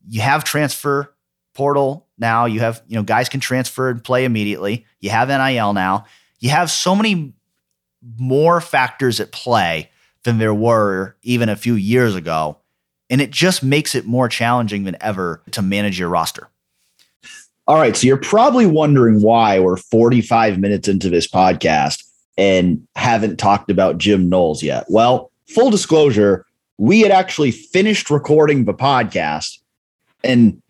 you have transfer portal now. You have you know guys can transfer and play immediately. You have NIL now. You have so many more factors at play than there were even a few years ago, and it just makes it more challenging than ever to manage your roster.
All right. So you're probably wondering why we're 45 minutes into this podcast and haven't talked about Jim Knowles yet. Well, full disclosure, we had actually finished recording the podcast and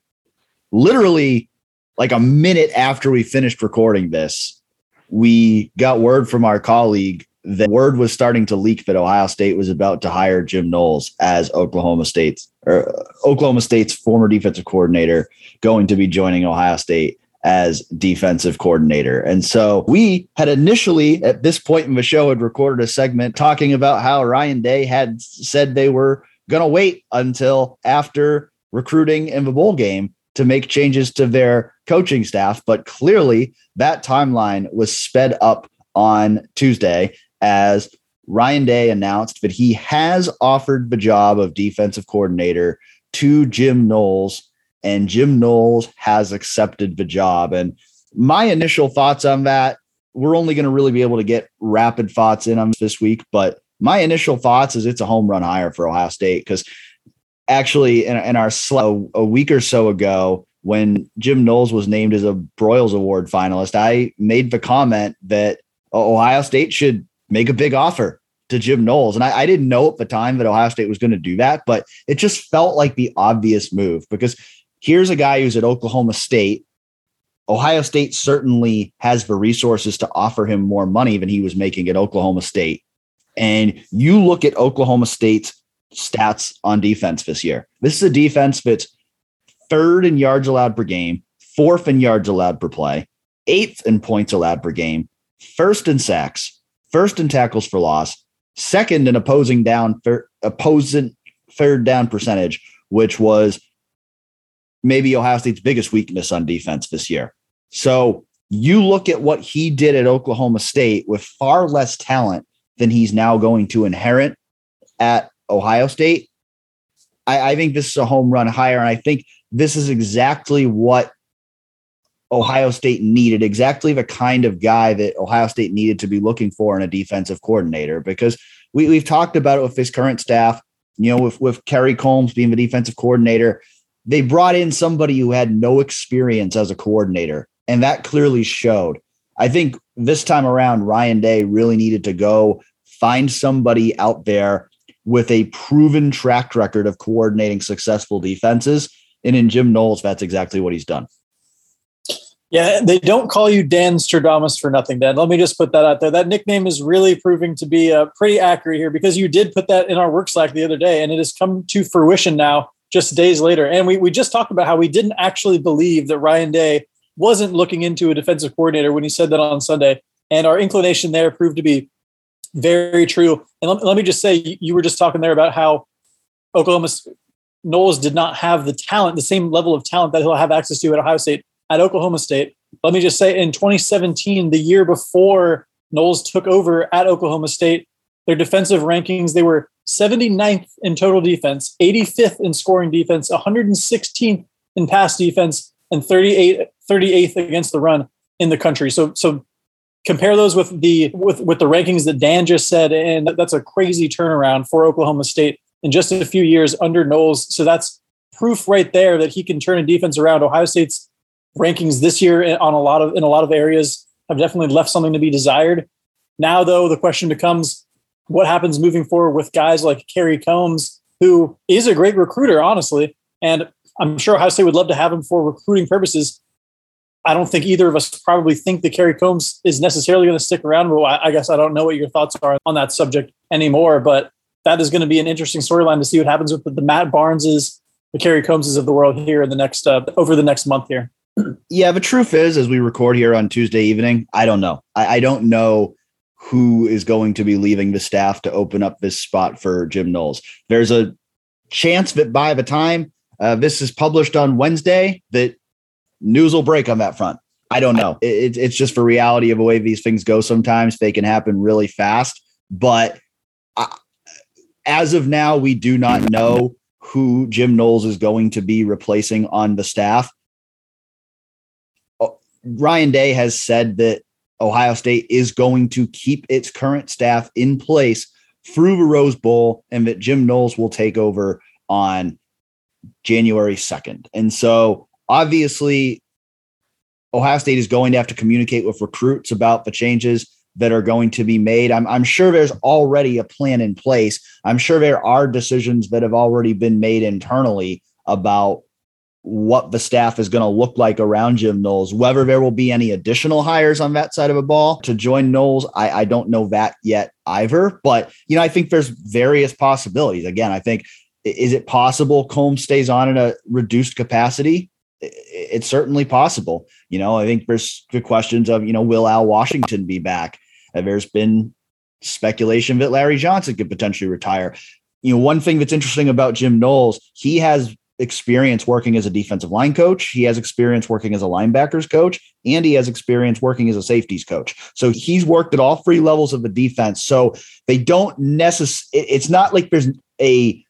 literally like a minute after we finished recording this, we got word from our colleague that word was starting to leak that Ohio State was about to hire Jim Knowles as Oklahoma State's or uh, Oklahoma State's former defensive coordinator going to be joining Ohio State as defensive coordinator. And so we had initially at this point in the show had recorded a segment talking about how Ryan Day had said they were going to wait until after recruiting in the bowl game to make changes to their coaching staff, but clearly that timeline was sped up on Tuesday as Ryan Day announced that he has offered the job of defensive coordinator to Jim Knowles, and Jim Knowles has accepted the job. And my initial thoughts on that, we're only going to really be able to get rapid thoughts in on this week, but my initial thoughts is it's a home run hire for Ohio State because
actually in, in our slow a week or so ago when Jim Knowles was named as a Broyles Award finalist, I made the comment that Ohio State should make a big offer to Jim Knowles. And I, I didn't know at the time that Ohio State was going to do that, but it just felt like the obvious move because here's a guy who's at Oklahoma State. Ohio State certainly has the resources to offer him more money than he was making at Oklahoma State. And you look at Oklahoma State's stats on defense this year. This is a defense that's third in yards allowed per game, fourth in yards allowed per play, eighth in points allowed per game, first in sacks, first in tackles for loss, second in opposing down opposing third down percentage, which was maybe Ohio State's biggest weakness on defense this year. So you look at what he did at Oklahoma State with far less talent than he's now going to inherit at Ohio State. I, I think this is a home run hire. And I think this is exactly what Ohio State needed, exactly the kind of guy that Ohio State needed to be looking for in a defensive coordinator. Because we, we've talked about it with his current staff, you know, with, with Kerry Coombs being the defensive coordinator. They brought in somebody who had no experience as a coordinator, and that clearly showed. I think this time around, Ryan Day really needed to go find somebody out there with a proven track record of coordinating successful defenses. And in Jim Knowles, that's exactly what he's done.
Yeah, they don't call you Dan Stradamus for nothing, Dan. Let me just put that out there. That nickname is really proving to be uh, pretty accurate here because you did put that in our work Slack the other day, and it has come to fruition now just days later. And we, we just talked about how we didn't actually believe that Ryan Day wasn't looking into a defensive coordinator when he said that on Sunday. And our inclination there proved to be very true. And let, let me just say, you were just talking there about how Oklahoma Knowles did not have the talent, the same level of talent that he'll have access to at Ohio State, at Oklahoma State. Let me just say, in 2017, the year before Knowles took over at Oklahoma State, their defensive rankings, they were 79th in total defense, 85th in scoring defense, 116th in pass defense, and 38, 38th against the run in the country. So, so compare those with the with with the rankings that Dan just said, and that's a crazy turnaround for Oklahoma State in just a few years under Knowles. So that's proof right there that he can turn a defense around. Ohio State's rankings this year on a lot of in a lot of areas have definitely left something to be desired. Now, though, the question becomes what happens moving forward with guys like Kerry Coombs, who is a great recruiter, honestly, and I'm sure Ohio State would love to have him for recruiting purposes. I don't think either of us probably think that Kerry Coombs is necessarily going to stick around. But I guess I don't know what your thoughts are on that subject anymore. But that is going to be an interesting storyline to see what happens with the, Matt Barneses, the Kerry Coombses of the world here in the next uh, over the next month here.
Yeah, the truth is, as we record here on Tuesday evening, I don't know. I, I don't know who is going to be leaving the staff to open up this spot for Jim Knowles. There's a chance that by the time uh, this is published on Wednesday, that news will break on that front. I don't know. It, it's just for reality of the way these things go. Sometimes they can happen really fast, but uh, as of now, we do not know who Jim Knowles is going to be replacing on the staff. Oh, Ryan Day has said that Ohio State is going to keep its current staff in place through the Rose Bowl and that Jim Knowles will take over on January 2nd. And so obviously, Ohio State is going to have to communicate with recruits about the changes that are going to be made. I'm, I'm sure there's already a plan in place. I'm sure there are decisions that have already been made internally about what the staff is going to look like around Jim Knowles. Whether there will be any additional hires on that side of a ball to join Knowles, I, I don't know that yet either. But you know, I think there's various possibilities. Again, I think is it possible Coombs stays on in a reduced capacity? It's certainly possible. You know, I think there's the questions of, you know, will Al Washington be back? Uh, there's been speculation that Larry Johnson could potentially retire. You know, one thing that's interesting about Jim Knowles, he has experience working as a defensive line coach. He has experience working as a linebackers coach, and he has experience working as a safeties coach. So he's worked at all three levels of the defense. So they don't necessarily, it's not like there's a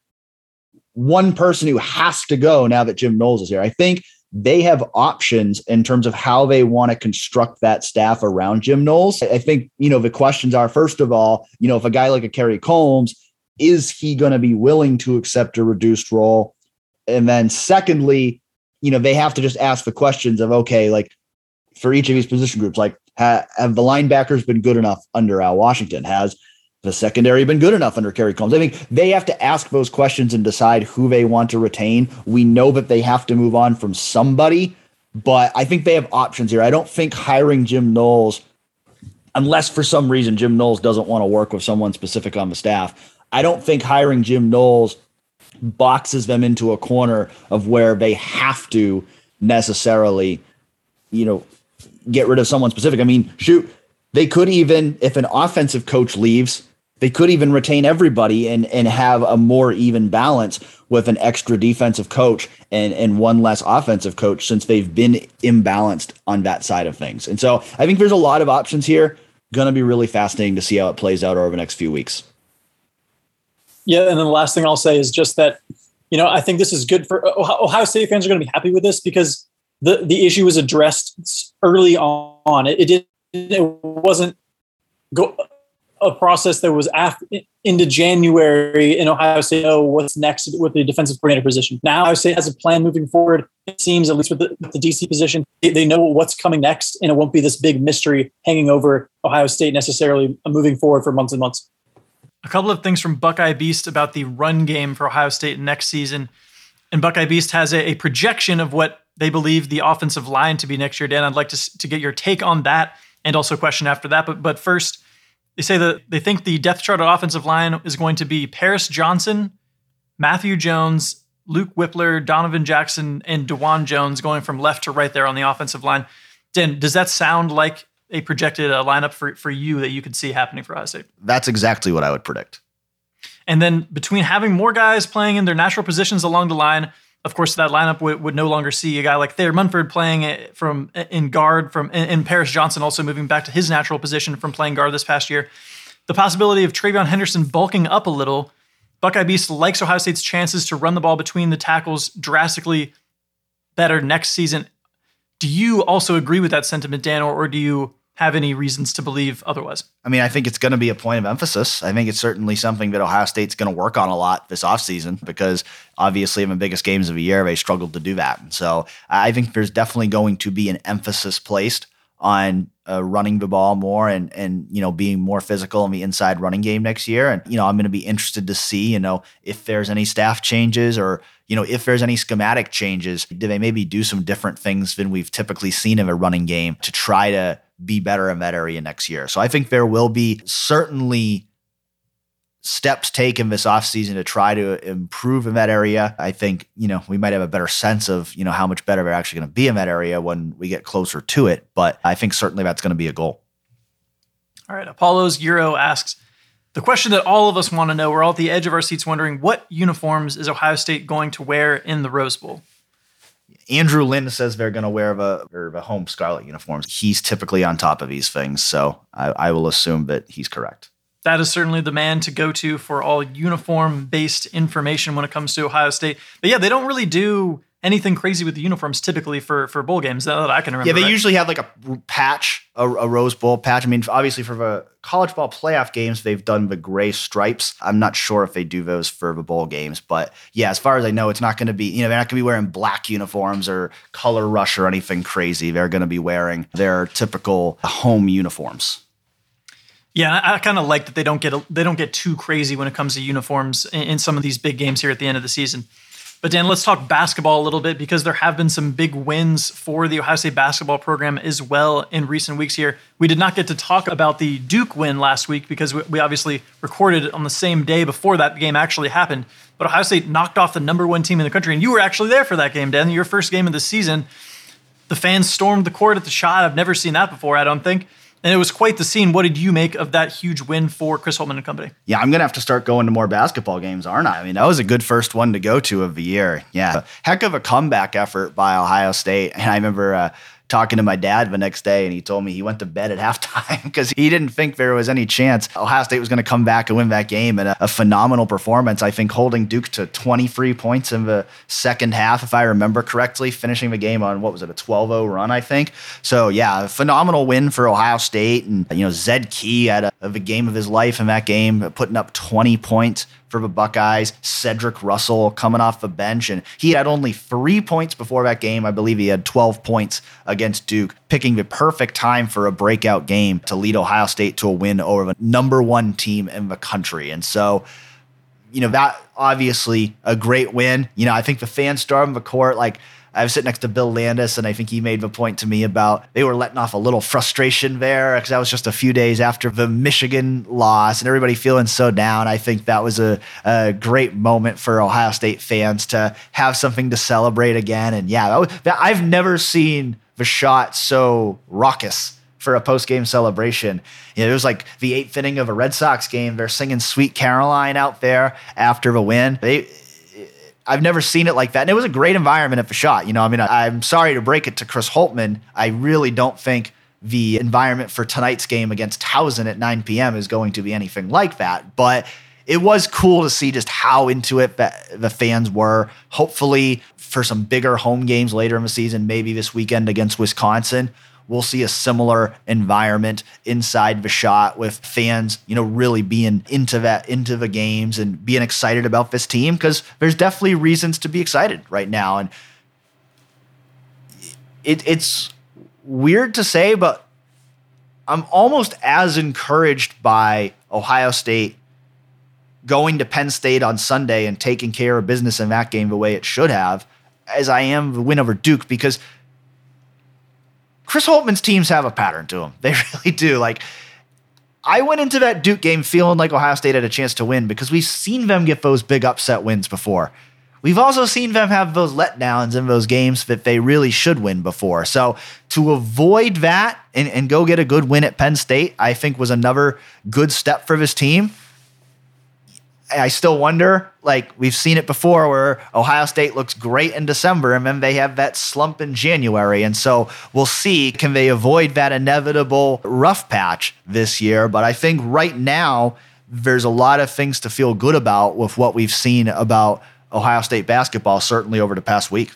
one person who has to go now that Jim Knowles is here. I think they have options in terms of how they want to construct that staff around Jim Knowles. I think, you know, the questions are first of all, you know, if a guy like a Kerry Coombs,
is he going to be willing to accept a reduced role? And then secondly, you know, they have to just ask the questions of okay, like for each of these position groups, like ha, have the linebackers been good enough under Al Washington? Has the secondary been good enough under Kerry Coombs? I mean, they have to ask those questions and decide who they want to retain. We know that they have to move on from somebody, but I think they have options here. I don't think hiring Jim Knowles, unless for some reason Jim Knowles doesn't want to work with someone specific on the staff, I don't think hiring Jim Knowles boxes them into a corner of where they have to necessarily, you know, get rid of someone specific. I mean, shoot, they could even, if an offensive coach leaves, they could even retain everybody and and have a more even balance with an extra defensive coach and and one less offensive coach since they've been imbalanced on that side of things. And so I think there's a lot of options here. Going to be really fascinating to see how it plays out over the next few weeks.
Yeah, and then the last thing I'll say is just that you know I think this is good for Ohio State fans are going to be happy with this because the the issue was addressed early on. It, it did it wasn't go a process that was after, into January in Ohio State. Oh, what's next with the defensive coordinator position. Now Ohio State has a plan moving forward. It seems, at least with the, with the DC position, they, they know what's coming next, and it won't be this big mystery hanging over Ohio State necessarily uh, moving forward for months and months.
A couple of things from Buckeye Beast about the run game for Ohio State next season. And Buckeye Beast has a, a projection of what they believe the offensive line to be next year. Dan, I'd like to, to get your take on that and also question after that. But but first, they say that they think the depth chart of offensive line is going to be Paris Johnson, Matthew Jones, Luke Wypler, Donovan Jackson, and Dawand Jones going from left to right there on the offensive line. Dan, does that sound like a projected uh, lineup for, for you that you could see happening for Ohio State?
That's exactly what I would predict.
And then between having more guys playing in their natural positions along the line, of course, that lineup would, would no longer see a guy like Thayer Munford playing from in guard from in Paris Johnson also moving back to his natural position from playing guard this past year. The possibility of TreVeyon Henderson bulking up a little. Buckeye Beast likes Ohio State's chances to run the ball between the tackles drastically better next season. Do you also agree with that sentiment, Dan, or, or do you have any reasons to believe otherwise?
I mean, I think it's going to be a point of emphasis. I think it's certainly something that Ohio State's going to work on a lot this offseason because obviously in the biggest games of the year, they struggled to do that. And so I think there's definitely going to be an emphasis placed on uh, running the ball more and and you know being more physical in the inside running game next year and you know I'm going to be interested to see you know if there's any staff changes or you know if there's any schematic changes do they maybe do some different things than we've typically seen in a running game to try to be better in that area next year. So I think there will be certainly steps taken this offseason to try to improve in that area. I think, you know, we might have a better sense of, you know, how much better they're actually going to be in that area when we get closer to it. But I think certainly that's going to be a goal.
All right. Apollo's Euro asks the question that all of us want to know. We're all at the edge of our seats wondering what uniforms is Ohio State going to wear in the Rose Bowl?
Andrew Lind says they're going to wear the, the home scarlet uniforms. He's typically on top of these things, so I, I will assume that he's correct.
That is certainly the man to go to for all uniform based information when it comes to Ohio State. But yeah, they don't really do anything crazy with the uniforms typically for for bowl games that I can remember.
Yeah, they
right?
usually have like a patch, a, a, Rose Bowl patch. I mean, obviously for the college ball playoff games, they've done the gray stripes. I'm not sure if they do those for the bowl games, but yeah, as far as I know, it's not going to be. You know, they're not going to be wearing black uniforms or color rush or anything crazy. They're going to be wearing their typical home uniforms.
Yeah, I, kind of like that they don't get they don't get too crazy when it comes to uniforms in, in some of these big games here at the end of the season. But Dan, let's talk basketball a little bit because there have been some big wins for the Ohio State basketball program as well in recent weeks here. We did not get to talk about the Duke win last week because we obviously recorded on the same day before that game actually happened. But Ohio State knocked off the number one team in the country, and you were actually there for that game, Dan, your first game of the season. The fans stormed the court at the Schott. I've never seen that before, I don't think and it was quite the scene. What did you make of that huge win for Chris Holtmann and company?
Yeah, I'm gonna have to start going to more basketball games, aren't I? I mean, that was a good first one to go to of the year. Yeah, heck of a comeback effort by Ohio State. And I remember uh, talking to my dad the next day, and he told me he went to bed at halftime because he didn't think there was any chance Ohio State was going to come back and win that game. And a, a, phenomenal performance, I think, holding Duke to 23 points in the second half, if I remember correctly, finishing the game on what was it, a 12 0 run, I think. So, yeah, a phenomenal win for Ohio State. And, you know, Zed Key had a, a game of his life in that game, putting up 20 points for the Buckeyes. Cedric Russell coming off the bench, and he had only three points before that game. I believe he had 12 points against Duke, picking the perfect time for a breakout game to lead Ohio State to a win over the number one team in the country. And so, you know, that obviously a great win. You know, I think the fans stormed the court like I was sitting next to Bill Landis, and I think he made the point to me about they were letting off a little frustration there because that was just a few days after the Michigan loss, and everybody feeling so down. I think that was a, a great moment for Ohio State fans to have something to celebrate again. And yeah, that was, that, I've never seen the Schott so raucous for a post game celebration. You know, it was like the eighth inning of a Red Sox game. They're singing "Sweet Caroline" out there after the win. They I've never seen it like that. And it was a great environment at Schott. You know, I mean, I, I'm sorry to break it to Chris Holtmann. I really don't think the environment for tonight's game against Towson at 9 p.m. is going to be anything like that. But it was cool to see just how into it the fans were. Hopefully, for some bigger home games later in the season, maybe this weekend against Wisconsin, we'll see a similar environment inside the Schott with fans, you know, really being into that, into the games and being excited about this team because there's definitely reasons to be excited right now. And it, it's weird to say, but I'm almost as encouraged by Ohio State going to Penn State on Sunday and taking care of business in that game the way it should have as I am the win over Duke because – Chris Holtmann's teams have a pattern to them. They really do. Like, I went into that Duke game feeling like Ohio State had a chance to win because we've seen them get those big upset wins before. We've also seen them have those letdowns in those games that they really should win before. So to avoid that and, and go get a good win at Penn State, I think was another good step for this team. I still wonder, like we've seen it before, where Ohio State looks great in December and then they have that slump in January. And so we'll see can they avoid that inevitable rough patch this year? But I think right now, there's a lot of things to feel good about with what we've seen about Ohio State basketball, certainly over the past week.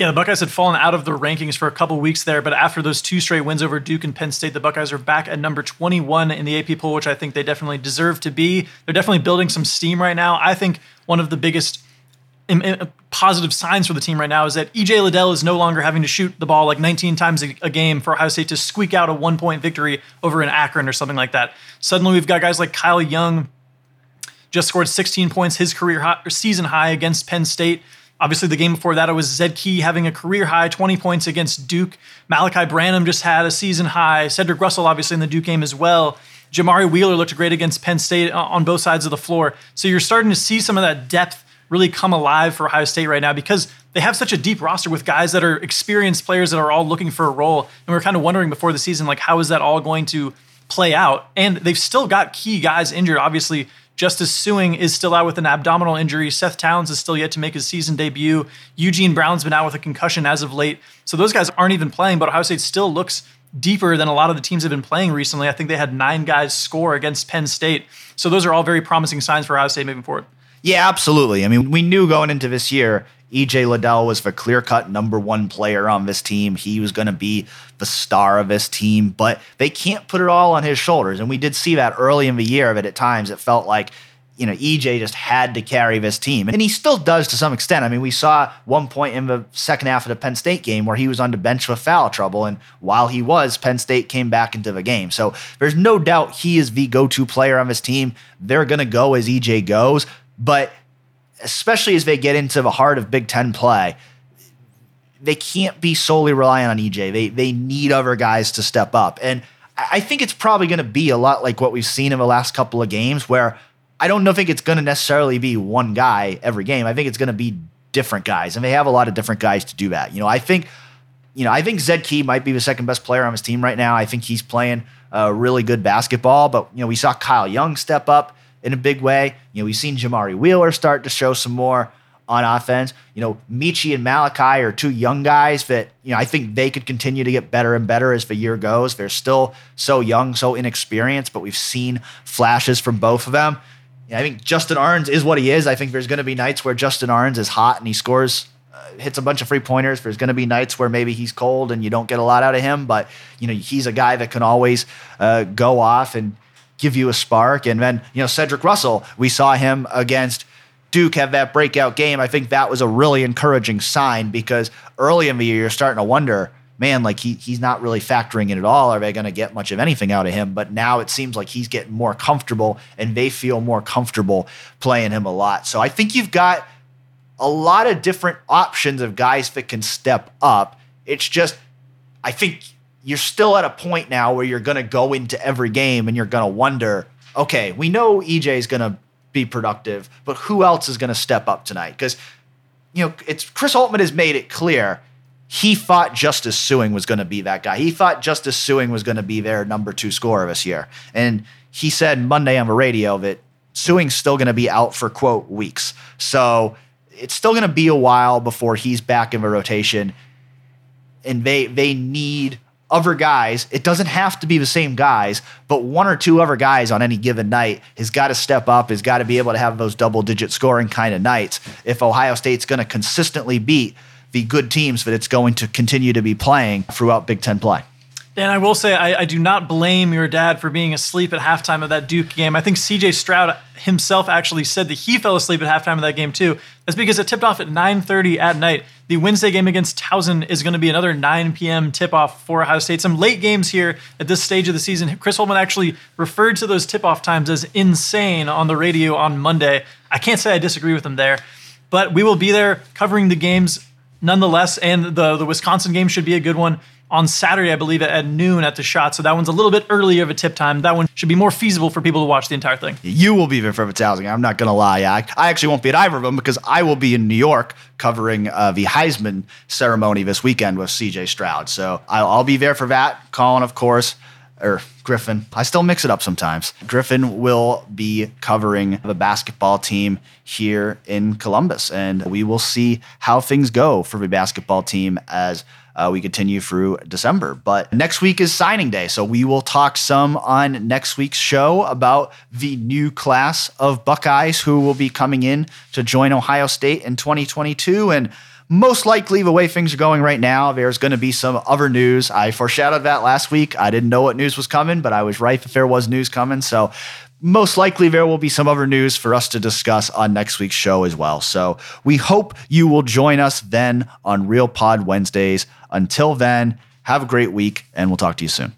Yeah, the Buckeyes had fallen out of the rankings for a couple weeks there, but after those two straight wins over Duke and Penn State, the Buckeyes are back at number 21 in the AP poll, which I think they definitely deserve to be. They're definitely building some steam right now. I think one of the biggest positive signs for the team right now is that EJ Liddell is no longer having to shoot the ball like 19 times a, game for Ohio State to squeak out a one point victory over an Akron or something like that. Suddenly, we've got guys like Kyle Young just scored 16 points, his career high, season high against Penn State. Obviously, the game before that, it was Zed Key having a career high 20 points against Duke. Malachi Branham just had a season high. Cedric Russell, obviously, in the Duke game as well. Jamari Wheeler looked great against Penn State uh, on both sides of the floor. So you're starting to see some of that depth really come alive for Ohio State right now because they have such a deep roster with guys that are experienced players that are all looking for a role. And we are kind of wondering before the season, like, how is that all going to play out? And they've still got key guys injured. Obviously, Justice Sueing is still out with an abdominal injury. Seth Towns is still yet to make his season debut. Eugene Brown's been out with a concussion as of late. So those guys aren't even playing, but Ohio State still looks deeper than a lot of the teams have been playing recently. I think they had nine guys score against Penn State. So those are all very promising signs for Ohio State moving forward.
Yeah, absolutely. I mean, we knew going into this year, EJ Liddell was the clear cut number one player on this team. He was going to be the star of this team, but they can't put it all on his shoulders. And we did see that early in the year, but at times it felt like you know, EJ just had to carry this team. And he still does to some extent. I mean, we saw one point in the second half of the Penn State game where he was on the bench with foul trouble. And while he was, Penn State came back into the game. So there's no doubt he is the go to player on this team. They're going to go as EJ goes. But especially as they get into the heart of Big Ten play, they can't be solely relying on EJ. They they need other guys to step up. And I think it's probably going to be a lot like what we've seen in the last couple of games, where I don't know, think it's going to necessarily be one guy every game. I think it's going to be different guys, and they have a lot of different guys to do that. You know, I think, you know, I think Zed Key might be the second best player on his team right now. I think he's playing uh, really good basketball, but you know, we saw Kyle Young step up in a big way. You know, we've seen Jamari Wheeler start to show some more on offense. You know, Meechie and Malachi are two young guys that, you know, I think they could continue to get better and better as the year goes. They're still so young, so inexperienced, but we've seen flashes from both of them. You know, I think Justin Ahrens is what he is. I think there's going to be nights where Justin Ahrens is hot and he scores, uh, hits a bunch of free pointers. There's going to be nights where maybe he's cold and you don't get a lot out of him, but, you know, he's a guy that can always uh, go off and give you a spark. And then, you know, Cedric Russell, we saw him against Duke have that breakout game. I think that was a really encouraging sign because early in the year, you're starting to wonder, man, like he he's not really factoring in at all. Are they going to get much of anything out of him? But now it seems like he's getting more comfortable and they feel more comfortable playing him a lot. So I think you've got a lot of different options of guys that can step up. It's just, I think you're still at a point now where you're going to go into every game and you're going to wonder, okay, we know EJ is going to be productive, but who else is going to step up tonight? Because, you know, it's Chris Holtmann has made it clear he thought Justice Sueing was going to be that guy. He thought Justice Sueing was going to be their number two scorer this year. And he said Monday on the radio that Sueing's still going to be out for quote weeks. So it's still going to be a while before he's back in the rotation. And they they need other guys. It doesn't have to be the same guys, but one or two other guys on any given night has got to step up, has got to be able to have those double digit scoring kind of nights. If Ohio State's going to consistently beat the good teams that it's going to continue to be playing throughout Big Ten play.
And I will say, I, I, do not blame your dad for being asleep at halftime of that Duke game. I think CJ Stroud himself actually said that he fell asleep at halftime of that game too. That's because it tipped off at 9:30 at night. The Wednesday game against Towson is going to be another 9 p.m. tip-off for Ohio State. Some late games here at this stage of the season. Chris Holtmann actually referred to those tip-off times as insane on the radio on Monday. I can't say I disagree with him there, but we will be there covering the games nonetheless. And the the Wisconsin game should be a good one on Saturday, I believe, at noon at the Schott. So that one's a little bit earlier of a tip time. That one should be more feasible for people to watch the entire thing.
You will be there for its housing. I'm not going to lie. I, I actually won't be at either of them because I will be in New York covering uh, the Heisman ceremony this weekend with CJ Stroud. So I'll, I'll be there for that. Colin, of course, or Griffin. I still mix it up sometimes. Griffin will be covering the basketball team here in Columbus, and we will see how things go for the basketball team as uh, we continue through December. But next week is signing day. So we will talk some on next week's show about the new class of Buckeyes who will be coming in to join Ohio State in 2022. And most likely, the way things are going right now, there's going to be some other news. I foreshadowed that last week. I didn't know what news was coming, but I was right if there was news coming. So most likely there will be some other news for us to discuss on next week's show as well. So we hope you will join us then on Real Pod Wednesdays. Until then, have a great week, and we'll talk to you soon.